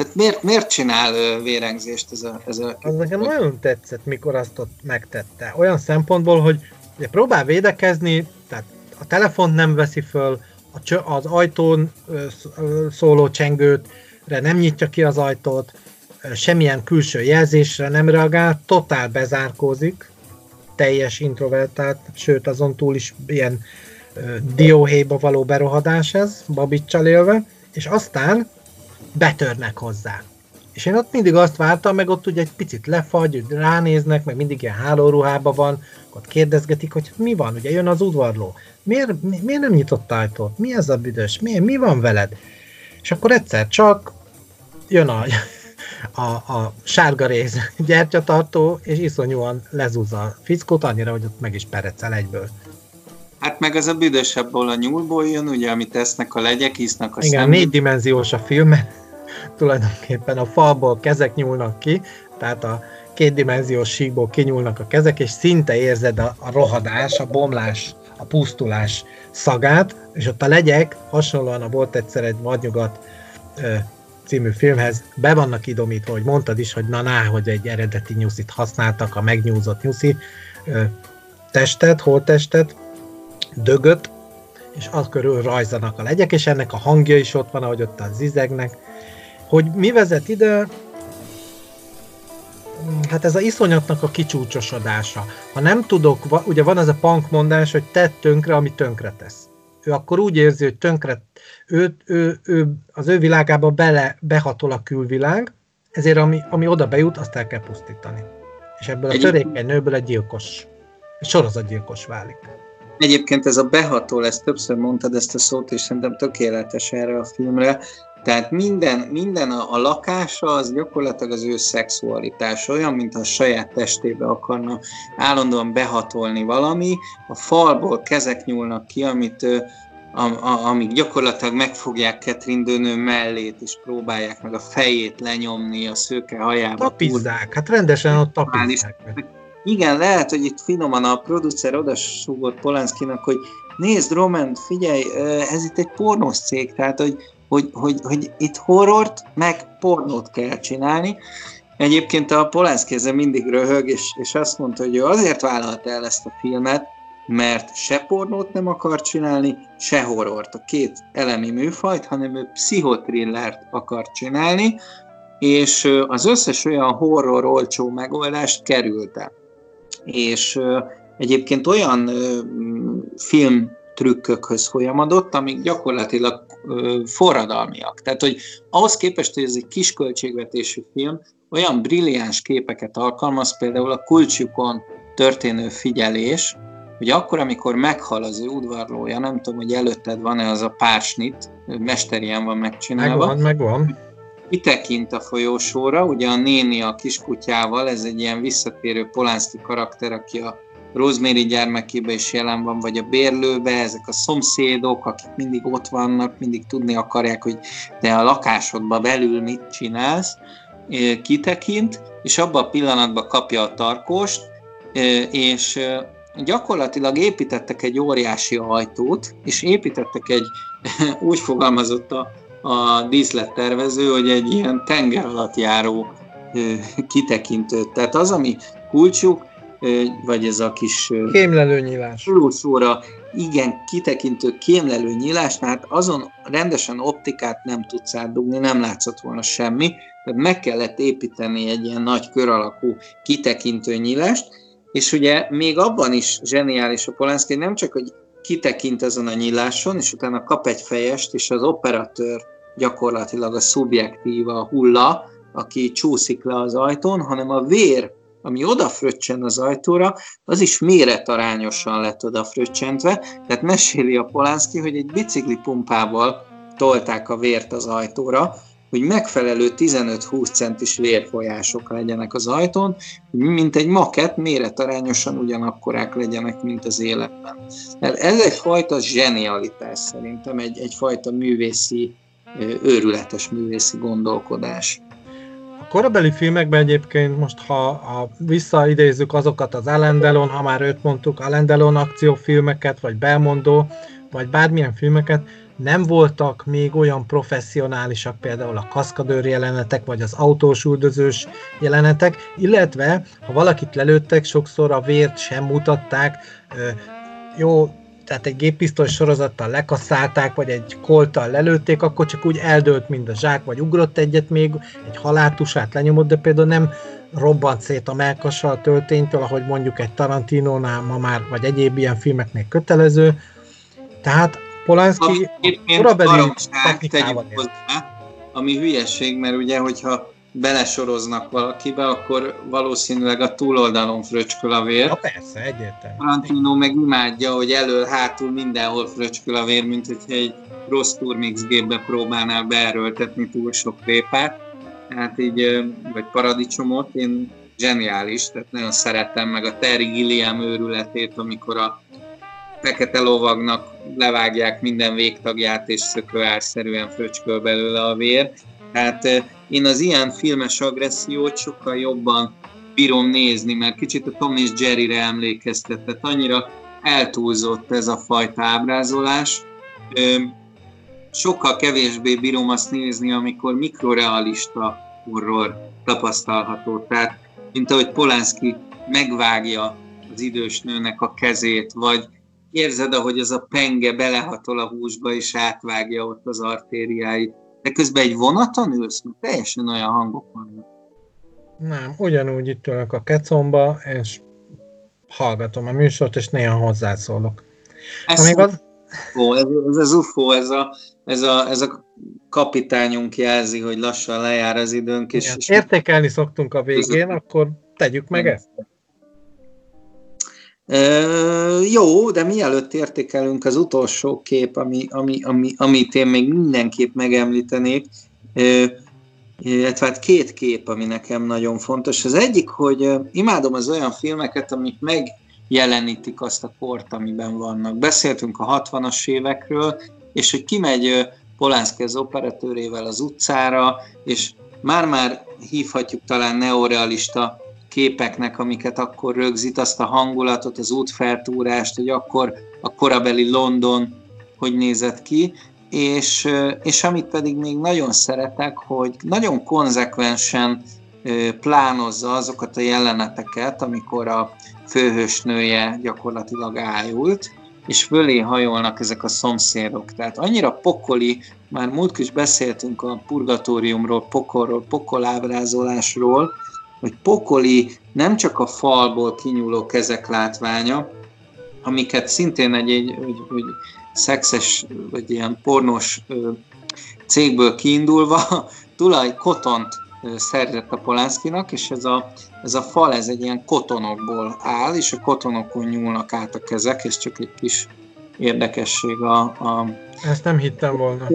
tehát miért, miért csinál vérengzést ez a... Ez a az nekem nagyon tetszett, mikor azt ott megtette. Olyan szempontból, hogy ugye próbál védekezni, tehát a telefont nem veszi föl, az ajtón szóló csengőt nem nyitja ki az ajtót, semmilyen külső jelzésre nem reagál, totál bezárkózik, teljes introvertált, sőt azon túl is ilyen dióhéjba való berohadás ez, babicsal élve, és aztán betörnek hozzá. És én ott mindig azt vártam, meg ott ugye egy picit lefagy, ránéznek, meg mindig ilyen hálóruhában van, ott kérdezgetik, hogy mi van, ugye jön az udvarló. Miért, mi, miért nem nyitott ajtót? Mi ez a büdös? Mi, mi van veled? És akkor egyszer csak jön a, a, a sárga rész gyertyatartó, és iszonyúan lezúzza a fickót, annyira, hogy ott meg is perecel egyből. Hát meg ez a büdösebből a nyúlból jön, ugye, amit tesznek a legyek, hisznek a Igen, négydimenziós a film, tulajdonképpen a falból kezek nyúlnak ki, tehát a kétdimenziós síkból kinyúlnak a kezek, és szinte érzed a, a rohadás, a bomlás, a pusztulás szagát, és ott a legyek, hasonlóan a volt egyszer egy vadnyugat című filmhez, be vannak idomítva, hogy mondtad is, hogy na, na hogy egy eredeti nyuszit használtak, a megnyúzott nyuszi testet, holttestet, dögöt, és az körül rajzanak a legyek, és ennek a hangja is ott van, ahogy ott a zizegnek. Hogy mi vezet ide, hát ez a iszonyatnak a kicsúcsosodása. Ha nem tudok, ugye van ez a punk mondás, hogy tett tönkre, ami tönkre tesz. Ő akkor úgy érzi, hogy tönkre, ő, ő, ő, az ő világába bele, behatol a külvilág, ezért ami, ami oda bejut, azt el kell pusztítani. És ebből a törékeny nőből egy gyilkos, egy sorozatgyilkos válik. Egyébként ez a behatol, ezt többször mondtad ezt a szót, és szerintem tökéletes erre a filmre. Tehát minden, minden a, a lakása az gyakorlatilag az ő szexualitás, olyan, mint a saját testébe akarna állandóan behatolni valami. A falból kezek nyúlnak ki, amit a, a, amik gyakorlatilag megfogják Catherine Dönő mellét, és próbálják meg a fejét lenyomni a szőke hajába. Tapizzák, hát rendesen ott tapizzák. Igen, lehet, hogy itt finoman a producer odasúgott Polanskinak, hogy nézd, Roman, figyelj, ez itt egy pornós cég, tehát hogy, hogy, hogy, hogy itt horrort, meg pornót kell csinálni. Egyébként a Polanski ezen mindig röhög, és, és azt mondta, hogy ő azért vállalta el ezt a filmet, mert se pornót nem akar csinálni, se horrort, a két elemi műfajt, hanem ő pszichotrillert akar csinálni, és az összes olyan horror olcsó megoldást kerülte és egyébként olyan film trükkökhöz folyamodott, amik gyakorlatilag forradalmiak. Tehát, hogy ahhoz képest, hogy ez egy kis költségvetésű film, olyan brilliáns képeket alkalmaz, például a kulcsukon történő figyelés, hogy akkor, amikor meghal az ő udvarlója, nem tudom, hogy előtted van-e az a pársnit, mesterien van megcsinálva. Megvan, megvan kitekint a folyósóra, ugye a néni a kiskutyával, ez egy ilyen visszatérő Polánszki karakter, aki a Rosemary gyermekébe is jelen van, vagy a bérlőbe, ezek a szomszédok, akik mindig ott vannak, mindig tudni akarják, hogy te a lakásodba belül mit csinálsz, kitekint, és abban a pillanatban kapja a tarkóst, és gyakorlatilag építettek egy óriási ajtót, és építettek egy, úgy fogalmazott a a díszlettervező, hogy egy ilyen tenger alatt járó kitekintőt. Tehát az, ami kulcsuk, vagy ez a kis kémlelő nyílás. Túlszóra, igen, kitekintő kémlelő nyílás, tehát azon rendesen optikát nem tudsz átdugni, nem látszott volna semmi, tehát meg kellett építeni egy ilyen nagy kör alakú kitekintő nyílást, és ugye még abban is zseniális a Polanski, nem csak, hogy kitekint ezen a nyíláson, és utána kap egy fejest, és az operatőr gyakorlatilag a szubjektív, a hulla, aki csúszik le az ajtón, hanem a vér, ami odafröccsen az ajtóra, az is méretarányosan lett odafröccsentve, tehát meséli a Polánszki, hogy egy bicikli pumpával tolták a vért az ajtóra, hogy megfelelő 15-20 centis vérfolyások legyenek az ajtón, mint egy maket méretarányosan ugyanakkorák legyenek, mint az életben. Ez egyfajta zsenialitás szerintem, egy, egyfajta művészi, őrületes művészi gondolkodás. A korabeli filmekben egyébként most, ha, ha visszaidézzük azokat az Alain Delon, ha már őt mondtuk, Alain Delon akciófilmeket, vagy Belmondó, vagy bármilyen filmeket, nem voltak még olyan professzionálisak, például a kaszkadőr jelenetek, vagy az autós üldözős jelenetek, illetve ha valakit lelőttek, sokszor a vért sem mutatták. Jó, tehát egy géppisztoly sorozattal lekasszálták, vagy egy kolttal lelőtték, akkor csak úgy eldőlt, mint a zsák, vagy ugrott egyet még, egy haláltusát lenyomott, de például nem robbant szét a melkasa a tölténytől, ahogy mondjuk egy Tarantinónál ma már, vagy egyéb ilyen filmeknél kötelező. Tehát Polanski korabeli technikával hozzá, ami hülyeség, mert ugye, hogyha belesoroznak valakibe, akkor valószínűleg a túloldalon fröcsköl a vér. Ja, persze, egyértelmű. Tarantino meg imádja, hogy elől, hátul mindenhol fröcsköl a vér, mint hogyha egy rossz turmix gépbe próbálnál beerőltetni túl sok répát, tehát így, vagy paradicsomot, én zseniális, tehát nagyon szeretem meg a Terry Gilliam őrületét, amikor a fekete lovagnak levágják minden végtagját, és szökőárszerűen fröcsköl belőle a vér. Tehát én az ilyen filmes agressziót sokkal jobban bírom nézni, mert kicsit a Tom és Jerryre emlékeztetett. Annyira eltúlzott ez a fajta ábrázolás. Sokkal kevésbé bírom azt nézni, amikor mikrorealista horror tapasztalható. Tehát, mint ahogy Polanski megvágja az idős nőnek a kezét, vagy érzed, ahogy az a penge belehatol a húsba, és átvágja ott az artériáit de közben egy vonaton ülsz, teljesen olyan hangok vannak. Nem, ugyanúgy itt ülök a kecomba, és hallgatom a műsort, és néha hozzászólok. Ez, Amíg az... UFO, ez, ez az UFO, ez a, ez, a, ez a kapitányunk jelzi, hogy lassan lejár az időnk. És, és értékelni szoktunk a végén, akkor tegyük meg ezt. Jó, de mielőtt értékelünk, az utolsó kép, ami, ami, ami, amit én még mindenképp megemlítenék, illetve hát két kép, ami nekem nagyon fontos. Az egyik, hogy imádom az olyan filmeket, amik megjelenítik azt a kort, amiben vannak. Beszéltünk a 60-as évekről, és hogy kimegy Polánszki az operatőrével az utcára, és már-már hívhatjuk talán neorealista képeknek, amiket akkor rögzít, azt a hangulatot, az útfeltúrást, hogy akkor a korabeli London hogy nézett ki, és, és amit pedig még nagyon szeretek, hogy nagyon konzekvensen plánozza azokat a jeleneteket, amikor a főhősnője gyakorlatilag ájult, és fölé hajolnak ezek a szomszédok. Tehát annyira pokoli, már múlt is beszéltünk a purgatóriumról, pokolról, pokolábrázolásról, hogy pokoli nem csak a falból kinyúló kezek látványa, amiket szintén egy, egy, egy, egy szexes, vagy ilyen pornos cégből kiindulva, tulaj kotont szerzett a Polánszkinak, és ez a, ez a fal, ez egy ilyen kotonokból áll, és a kotonokon nyúlnak át a kezek, és csak egy kis érdekesség a... a Ezt nem hittem volna.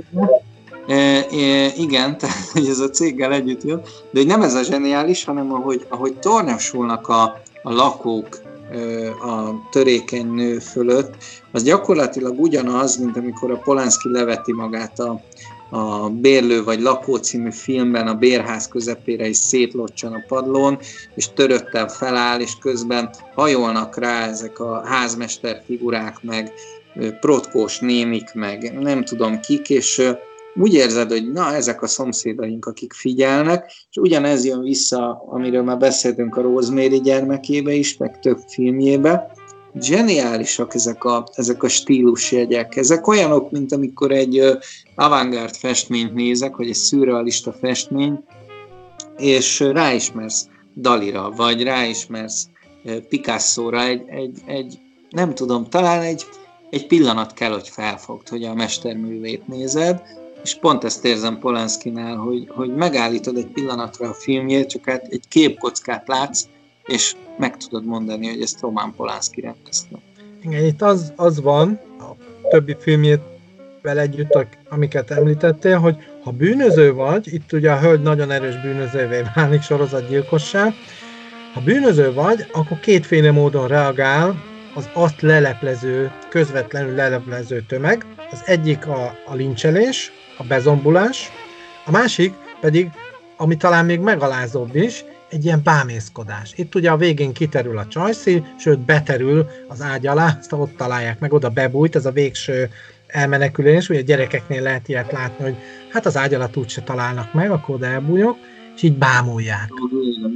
Igen, tehát ez a céggel együtt jön, de hogy nem ez a zseniális, hanem ahogy, ahogy tornyosulnak a, a lakók a törékeny nő fölött, az gyakorlatilag ugyanaz, mint amikor a Polánszki leveti magát a, a Bérlő vagy Lakó című filmben a bérház közepére is szétlocsan a padlón, és töröttel feláll, és közben hajolnak rá ezek a házmester figurák, meg protkós némik, meg nem tudom kik, és úgy érzed, hogy na, ezek a szomszédaink, akik figyelnek, és ugyanez jön vissza, amiről már beszéltünk a Rosemary gyermekébe is, meg több filmjébe, zseniálisak ezek a, ezek a stílusjegyek. Ezek olyanok, mint amikor egy avantgárd festményt nézek, vagy egy szürrealista festmény, és ráismersz Dalira, vagy ráismersz Picasso-ra, egy, egy, egy, nem tudom, talán egy, egy pillanat kell, hogy felfogd, hogy a mesterművét nézed, és pont ezt érzem Polanszkinál, hogy, hogy megállítod egy pillanatra a filmjét, csak hát egy képkockát látsz, és meg tudod mondani, hogy ezt Roman Polanski rendezte. Igen, itt az, az van, a többi filmjét vele együtt, amiket említettél, hogy ha bűnöző vagy, itt ugye a hölgy nagyon erős bűnözővé válik sorozatgyilkossá, ha bűnöző vagy, akkor kétféle módon reagál az azt leleplező, közvetlenül leleplező tömeg. Az egyik a, a lincselés, a bezombulás, a másik pedig, ami talán még megalázóbb is, egy ilyen bámészkodás. Itt ugye a végén kiterül a csajszi, sőt beterül az ágy alá, azt ott találják meg, oda bebújt, ez a végső elmenekülés, ugye a gyerekeknél lehet ilyet látni, hogy hát az ágy alatt úgyse találnak meg, akkor oda elbújok, és így bámulják.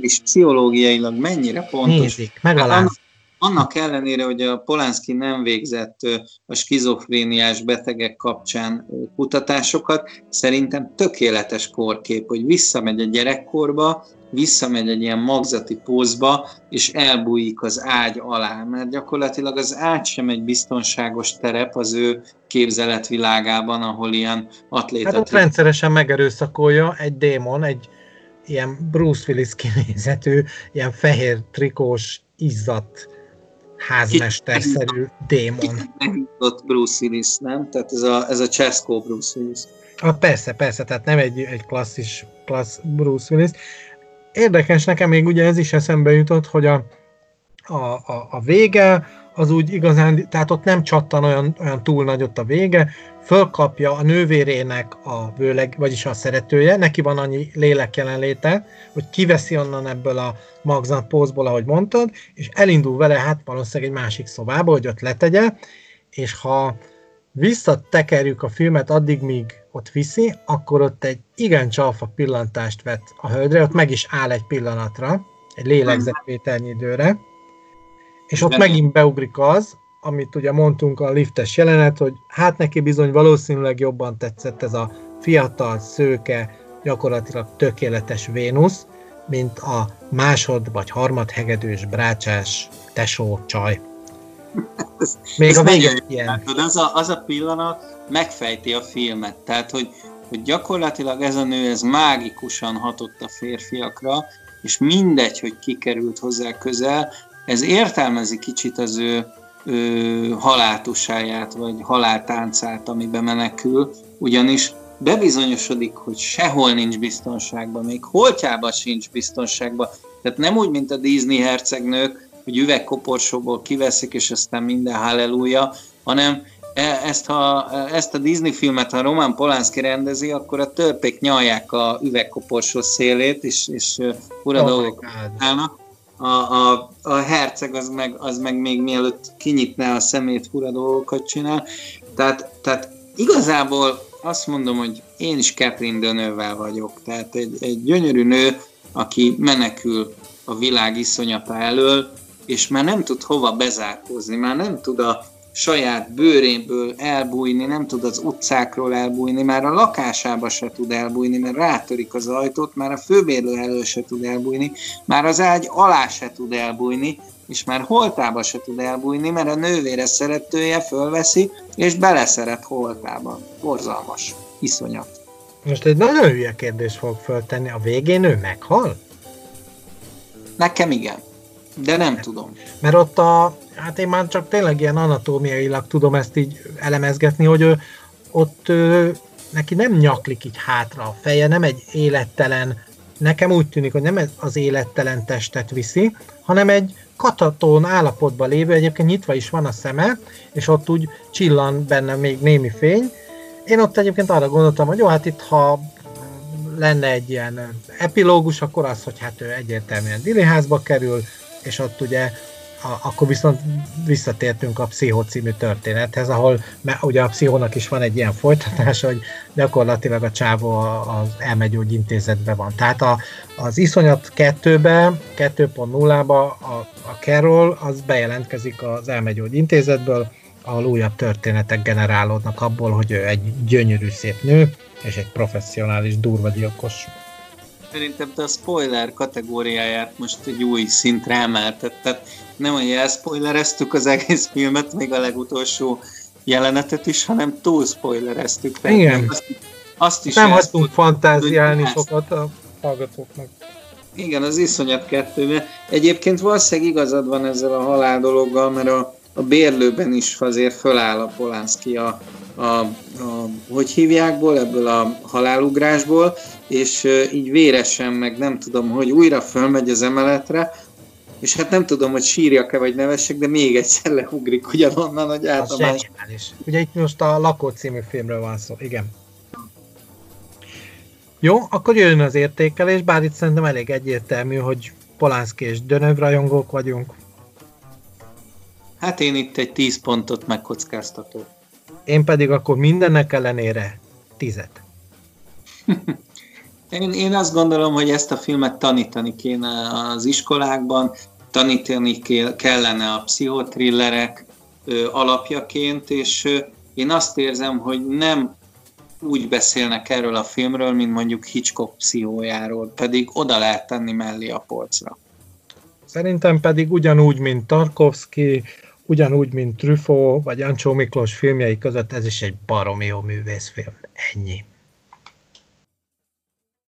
És pszichológiailag mennyire pontos. Nézik, megaláz. Hát annak ellenére, hogy a Polanski nem végzett a skizofréniás betegek kapcsán kutatásokat, szerintem tökéletes korkép, hogy visszamegy a gyerekkorba, visszamegy egy ilyen magzati pózba, és elbújik az ágy alá, mert gyakorlatilag az ágy sem egy biztonságos terep az ő képzeletvilágában, ahol ilyen atléta... Hát ott rendszeresen megerőszakolja egy démon, egy ilyen Bruce Willis kinézetű, ilyen fehér trikós, izzadt házmesterszerű démon. Megjutott Bruce Willis, nem? Tehát ez a, ez a Cesco Bruce Willis. Ah, persze, persze, tehát nem egy, egy klasszis, klassz Bruce Willis. Érdekes nekem még ugye ez is eszembe jutott, hogy a, a, a, a vége az úgy igazán, tehát ott nem csattan olyan, olyan túl nagyot a vége, fölkapja a nővérének a vőleg, vagyis a szeretője, neki van annyi lélek jelenléte, hogy kiveszi onnan ebből a magzat pózból, ahogy mondtad, és elindul vele hát valószínűleg egy másik szobába, hogy ott letegye, és ha visszatekerjük a filmet addig, míg ott viszi, akkor ott egy igen csalfa pillantást vet a hölgyre, ott meg is áll egy pillanatra, egy lélegzetvételnyi időre, és ott megint beugrik az, amit ugye mondtunk a liftes jelenet, hogy hát neki bizony valószínűleg jobban tetszett ez a fiatal, szőke, gyakorlatilag tökéletes Vénusz, mint a másod vagy harmad hegedős, brácsás, tesó, csaj. Még ez a végén ilyen. Az a, az a pillanat megfejti a filmet, tehát hogy, hogy gyakorlatilag ez a nő ez mágikusan hatott a férfiakra, és mindegy, hogy kikerült hozzá közel, ez értelmezi kicsit az ő, ő haláltusáját, vagy haláltáncát, amiben menekül, ugyanis bebizonyosodik, hogy sehol nincs biztonságban, még holtjában sincs biztonságban. Tehát nem úgy, mint a Disney hercegnők, hogy üvegkoporsóból kiveszik, és aztán minden halleluja, hanem e, ezt, ha, ezt a Disney filmet, ha Roman Polanski rendezi, akkor a törpék nyalják a üvegkoporsó szélét, és, és ura oh dolgok állnak a, a, a herceg az meg, az meg még mielőtt kinyitná a szemét, fura dolgokat csinál. Tehát, tehát igazából azt mondom, hogy én is Catherine Dönővel vagyok. Tehát egy, egy gyönyörű nő, aki menekül a világ iszonyata elől, és már nem tud hova bezárkózni, már nem tud a saját bőréből elbújni, nem tud az utcákról elbújni, már a lakásába se tud elbújni, mert rátörik az ajtót, már a főbérlő elől se tud elbújni, már az ágy alá se tud elbújni, és már holtába se tud elbújni, mert a nővére szeretője fölveszi, és beleszeret holtába. Borzalmas. Iszonyat. Most egy nagyon hülye kérdés fog föltenni. A végén ő meghal? Nekem igen. De nem tudom. Mert ott a, hát én már csak tényleg ilyen anatómiailag tudom ezt így elemezgetni, hogy ő, ott ő, neki nem nyaklik így hátra a feje, nem egy élettelen, nekem úgy tűnik, hogy nem az élettelen testet viszi, hanem egy katatón állapotban lévő, egyébként nyitva is van a szeme, és ott úgy csillan benne még némi fény. Én ott egyébként arra gondoltam, hogy jó, hát itt ha lenne egy ilyen epilógus, akkor az, hogy hát ő egyértelműen diliházba kerül, és ott ugye akkor viszont visszatértünk a Pszichó című történethez, ahol ugye a Pszichónak is van egy ilyen folytatása, hogy gyakorlatilag a csávó az elmegyógyintézetben van. Tehát a, az iszonyat 2-be, 2.0-ba a, a Carol az bejelentkezik az elmegyógyintézetből, ahol újabb történetek generálódnak abból, hogy ő egy gyönyörű szép nő, és egy professzionális durva gyilkos. Szerintem te a spoiler kategóriáját most egy új szintre emelted. nem, hogy elspoilereztük az egész filmet, még a legutolsó jelenetet is, hanem túl spoilereztük. Igen. Azt, azt is nem hagytunk fantáziálni sokat a hallgatóknak. Igen, az iszonyat kettőben. Egyébként valószínűleg igazad van ezzel a halál dologgal, mert a, a bérlőben is azért föláll a Polánszki a, a, a, hogy hívjákból, ebből a halálugrásból, és így véresen, meg nem tudom, hogy újra fölmegy az emeletre, és hát nem tudom, hogy sírjak-e vagy nevessek, de még egyszer leugrik ugyanonnan, hogy át a más... Ugye itt most a Lakó című filmről van szó, igen. Jó, akkor jön az értékelés, bár itt szerintem elég egyértelmű, hogy Polánszki és Dönöv rajongók vagyunk. Hát én itt egy 10 pontot megkockáztatok. Én pedig akkor mindennek ellenére tizet. Én, én azt gondolom, hogy ezt a filmet tanítani kéne az iskolákban, tanítani kellene a pszichotrillerek alapjaként, és én azt érzem, hogy nem úgy beszélnek erről a filmről, mint mondjuk Hitchcock pszichójáról, pedig oda lehet tenni mellé a polcra. Szerintem pedig ugyanúgy, mint Tarkovsky, ugyanúgy, mint Truffaut vagy Ancsó Miklós filmjei között, ez is egy baromi jó művészfilm. Ennyi.